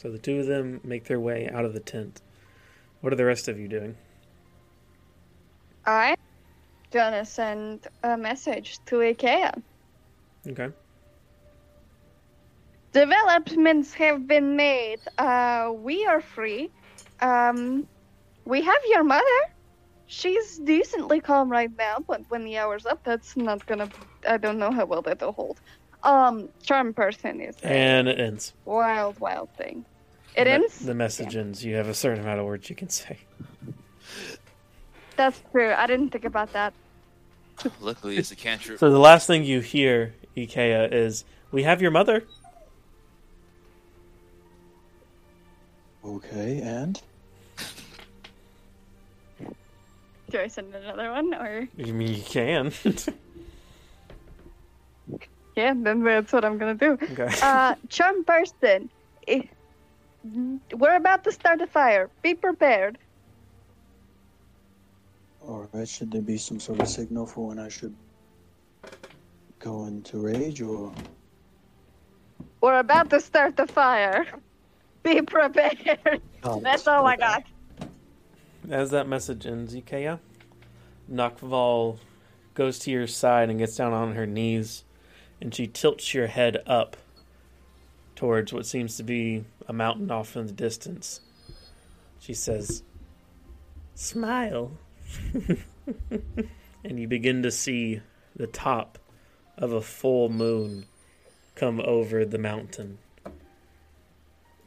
So the two of them make their way out of the tent. What are the rest of you doing? I'm gonna send a message to I'kea. Okay. Developments have been made. Uh, we are free. Um, we have your mother. She's decently calm right now, but when the hour's up, that's not gonna. I don't know how well that'll hold. Um, charm person is And it ends. wild, wild thing. It The- ends. The message ends. You have a certain amount of words you can say. That's true. I didn't think about that. Luckily, it's a cantrip. So the last thing you hear, I'kea, is "We have your mother." Okay, and Do I send another one, or You mean you can? (laughs) yeah? Then that's what I'm gonna do. okay. Uh, charm person. i- We're about to start a fire. Be prepared. alright, should there be some sort of signal for when I should go into rage or We're about to start the fire. Be prepared. oh, That's all I got. As that message ends, I'kea, Nakval goes to your side and gets down on her knees, and she tilts your head up towards what seems to be a mountain off in the distance. She says, Smile. (laughs) and you begin to see the top of a full moon come over the mountain.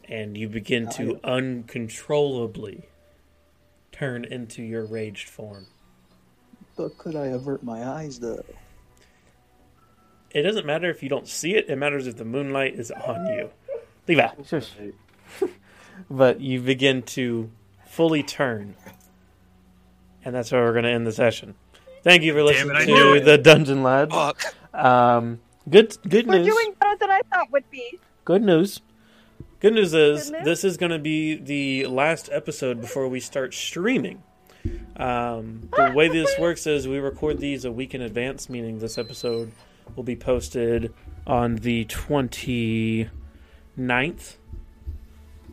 And you begin to uncontrollably turn into your raged form. But could I avert my eyes though? It doesn't matter if you don't see it, it matters if the moonlight is on you. Leave out. (laughs) But you begin to fully turn. And that's where we're going to end the session. Thank you for listening it, to the Dungeon Lads. Fuck. Um, good good news. We're doing better than I thought would be. Good news. Good news is Good news? this is going to be the last episode before we start streaming. Um, the way this (laughs) works is we record these a week in advance, meaning this episode will be posted on the 29th.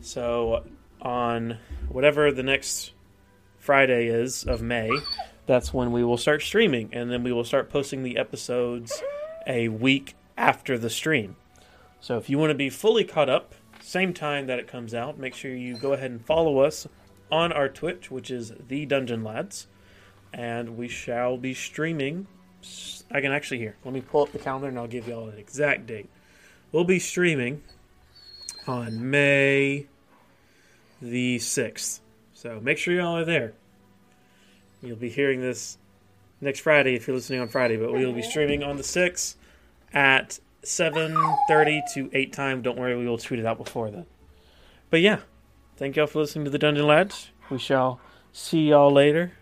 So on whatever the next Friday is of May, that's when we will start streaming, and then we will start posting the episodes a week after the stream. So if you want to be fully caught up, same time that it comes out, make sure you go ahead and follow us on our Twitch, which is the Dungeon Lads, and we shall be streaming. I can actually hear. Let me pull up the calendar and I'll give you all an exact date. We'll be streaming on May the 6th. So make sure y'all are there. You'll be hearing this next Friday if you're listening on Friday, but we'll be streaming on the 6th at 7.30 to 8 time. Don't worry, we will tweet it out before then. But yeah, thank y'all for listening to the Dungeon Lads. We shall see y'all later.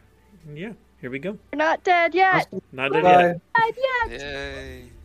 Yeah, here we go. We're not dead yet. Not dead yet. Dead yet. Yay.